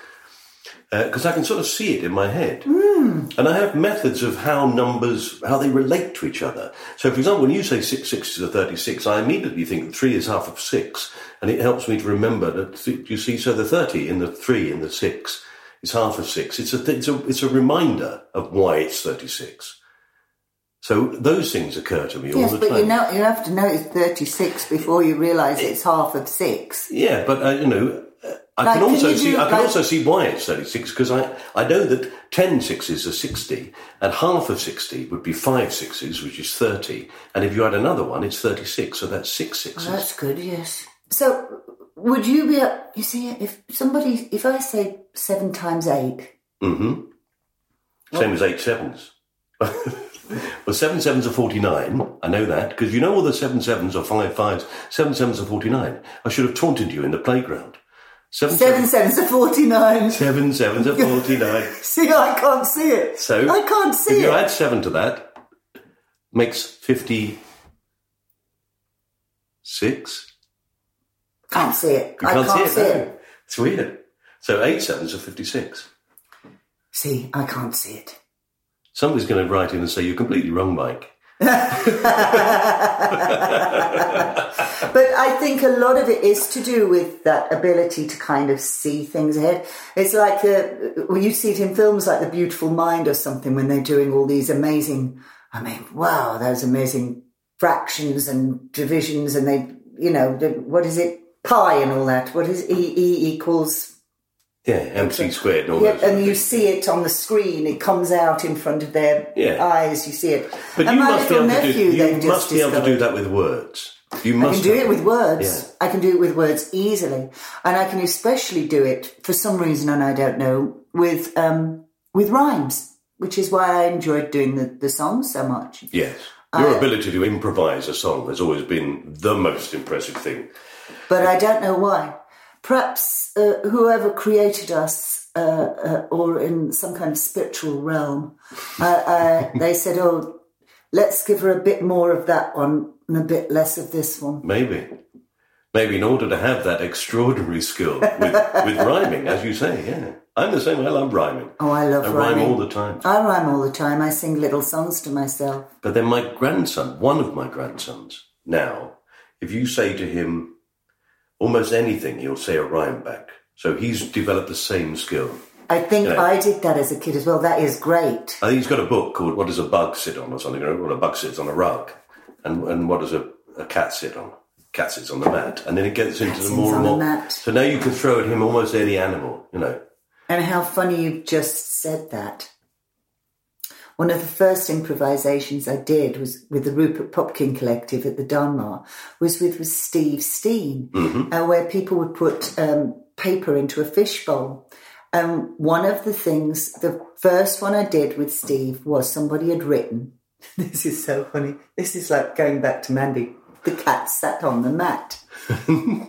because Uh, I can sort of see it in my head. Hmm. And I have methods of how numbers, how they relate to each other. So, for example, when you say six sixes are 36, I immediately think that three is half of six. And it helps me to remember that, th- you see, so the 30 in the three in the six is half of six. It's a, th- it's a, it's a reminder of why it's 36. So those things occur to me all Yes, the but time. you know you have to know it's thirty six before you realise it's half of six. Yeah, but uh, you know, I Like, can can also you see do, I can like- also see why it's thirty six because I I know that ten sixes are sixty, and half of sixty would be five sixes, which is thirty, and if you add another one, it's thirty six. So that's six sixes. Oh, that's good, yes. So, would you be? a- You see, if somebody, if I say seven times eight, hmm Same as eight sevens. well, seven sevens are forty nine. I know that because you know all the seven sevens are five fives. Seven sevens are forty nine. I should have taunted you in the playground. Seven seven sevens, sevens are forty nine. seven sevens are forty nine. See, I can't see it. So I can't see if you add seven to that, makes fifty six. Can't see it. You I can't, can't see it. no. It's weird. So eight sevens are fifty six. See, I can't see it. Somebody's going to write in and say you're completely wrong, Mike. But I think a lot of it is to do with that ability to kind of see things ahead. It's like uh, well, you see it in films like The Beautiful Mind or something when they're doing all these amazing. I mean, wow, those amazing fractions and divisions, and they, you know, what is it, pi and all that. What is E E equals Yeah, MC squared and yeah, and you see it on the screen. It comes out in front of their Yeah. eyes. You see it. But and you my must be little able to nephew, do. they've You must be able to do that with words. You I can do it with words. Yeah. I can do it with words easily, and I can especially do it for some reason, and I don't know, with um, with rhymes, which is why I enjoyed doing the, the songs so much. Yes. Your I- ability to improvise a song has always been the most impressive thing. But I don't know why. Perhaps uh, whoever created us, uh, uh, or in some kind of spiritual realm, uh, uh, they said, "Oh, let's give her a bit more of that one and a bit less of this one." Maybe. Maybe in order to have that extraordinary skill with, with rhyming, as you say, yeah. I'm the same. I love rhyming. Oh, I love I rhyme rhyming. all the time. I rhyme all the time. I sing little songs to myself. But then my grandson, one of my grandsons, now, if you say to him almost anything, he'll say a rhyme back. So he's developed the same skill. I think Yeah. I did that as a kid as well. That is great. I think he's got a book called What Does a Bug Sit On or something. Or what a bug sits on a rug. And, and what does a, a cat sit on? Cat sits on the mat. And then it gets into Cat the more and more. mat. So now you can throw at him almost any animal, you know. And how funny you've just said that. One of the first improvisations I did was with the Rupert Popkin Collective at the Donmar, was with, with Steve Steen, uh, where people would put um, paper into a fishbowl. And one of the things, the first one I did with Steve was somebody had written, this is so funny, this is like going back to Mani, the cat sat on the mat.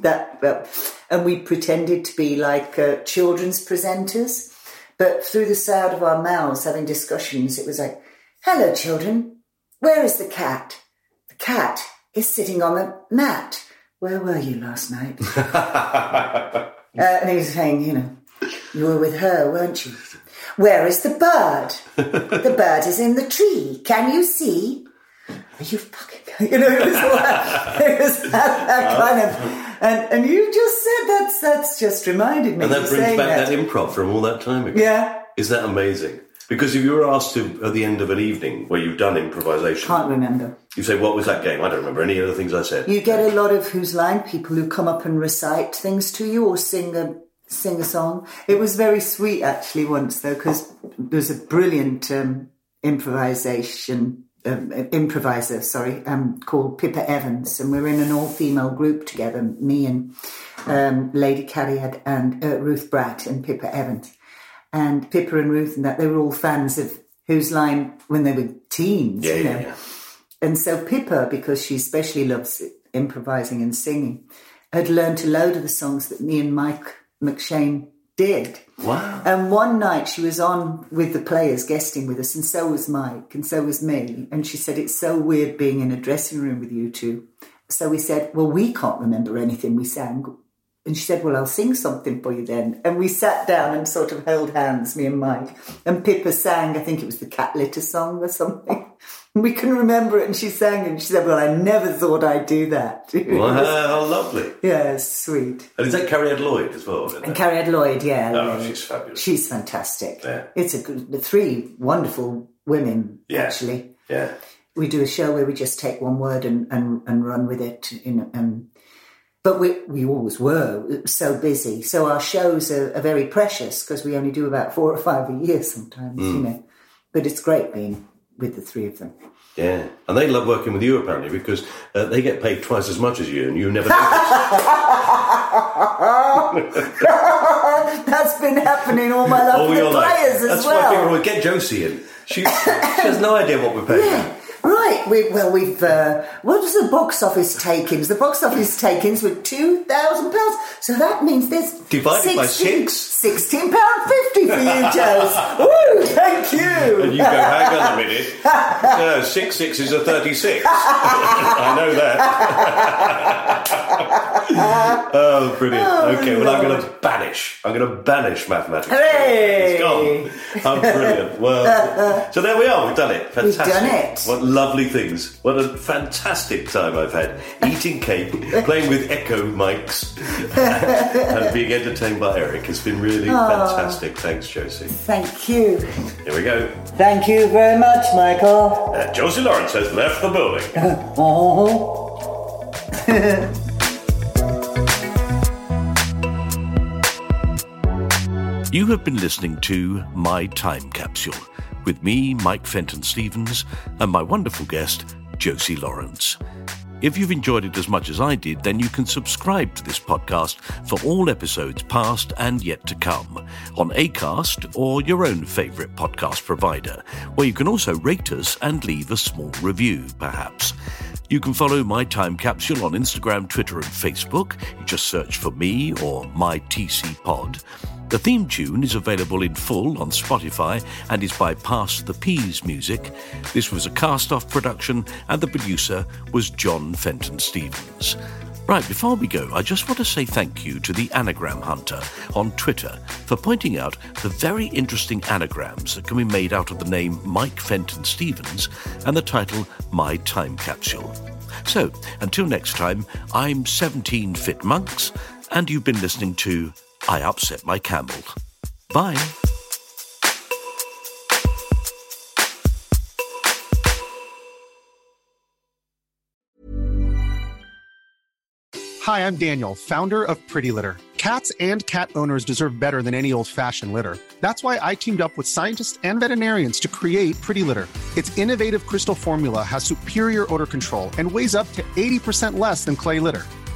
that well, and we pretended to be like uh, children's presenters but through the sound of our mouths having discussions it was like hello children. Where is the cat? The cat is sitting on the mat. Where were you last night? Uh, and he was saying you know you were with her weren't you? Where is the bird? The bird is in the tree. Can you see are you fucking you know it was, that, it was that, that kind of and and you just said that's that's just reminded me And that brings back that. that. improv from all that time ago. yeah Is that amazing? Because if you were asked to, at the end of an evening where you've done improvisation, can't remember you say, What was that game? I don't remember any of the things I said. you get a lot of whose line people who come up and recite things to you or sing a sing a song it was very sweet actually once though because there's a brilliant um, improvisation um, improviser sorry um, called Pippa Evans and we're in an all-female group together me and um, Lady Cariad and uh, Ruth Bratt and Pippa Evans and Pippa and Ruth and that they were all fans of Whose Line when they were teens Yeah, you know yeah, yeah. and so Pippa, because she especially loves improvising and singing, had learned a load of the songs that me and Mike McShane did. Wow. And one night she was on with the players guesting with us, and so was Mike, and so was me. And she said, It's so weird being in a dressing room with you two. So we said, Well, we can't remember anything we sang. And she said, Well, I'll sing something for you then. And we sat down and sort of held hands, me and Mike. And Pippa sang, I think it was the cat litter song or something. We couldn't remember it. And she sang it. And she said, Well, I never thought I'd do that. Wow, how lovely. yeah, sweet. And is that Cariad Lloyd as well? And? Cariad Lloyd, yeah. Oh, she's fabulous. She's fantastic. Yeah. It's a good, the three wonderful women, Yeah. actually. Yeah. We do a show where we just take one word and, and, and run with it. You know, um, but we, we always were so busy. So our shows are, are very precious because we only do about four or five a year sometimes, Mm. you know. But it's great being with the three of them. Yeah. And they love working with you apparently because uh, they get paid twice as much as you and you never. That's been happening all my life All with the life. players as That's well. why people always get Josie in. She, she has no idea what we're paying her. Right. We, well, we've. Uh, what was the box office takings? The box office takings were two thousand pounds. So that means there's Divided by six. Sixteen pound fifty for you, Joes. Woo! Thank you. And you go, hang on a minute. No, is a 36. I know that. oh, brilliant. okay, well, I'm going to banish. I'm going to banish mathematics. Hooray! It's gone. I'm brilliant. Well, so there we are. We've done it. Fantastic. We've done it. What lovely lovely things. What a fantastic time I've had eating cake, playing with echo mics, and being entertained by Eric. It's been really fantastic. Thanks, Josie. Thank you. Here we go. Thank you very much, Michael. Uh, Josie Lawrence has left the building. Oh. You have been listening to My Time Capsule with me, Mike Fenton Stevens, and my wonderful guest, Josie Lawrence. If you've enjoyed it as much as I did, then you can subscribe to this podcast for all episodes past and yet to come on ACAST or your own favourite podcast provider, where you can also rate us and leave a small review, perhaps. You can follow My Time Capsule on Instagram, Twitter, and Facebook. You just search for me or My TC Pod. The theme tune is available in full on Spotify and is by Pass the Peas Music. This was a cast off production, and the producer was John Fenton Stevens. Right, before we go, I just want to say thank you to the Anagram Hunter on Twitter for pointing out the very interesting anagrams that can be made out of the name Mike Fenton Stevens and the title My Time Capsule. So, until next time, I'm 17 Fit Monks, and you've been listening to I Upset My Camel. Bye. Hi, I'm Daniel, founder of Pretty Litter. Cats and cat owners deserve better than any old fashioned litter. That's why I teamed up with scientists and veterinarians to create Pretty Litter. Its innovative crystal formula has superior odor control and weighs up to 80% less than clay litter.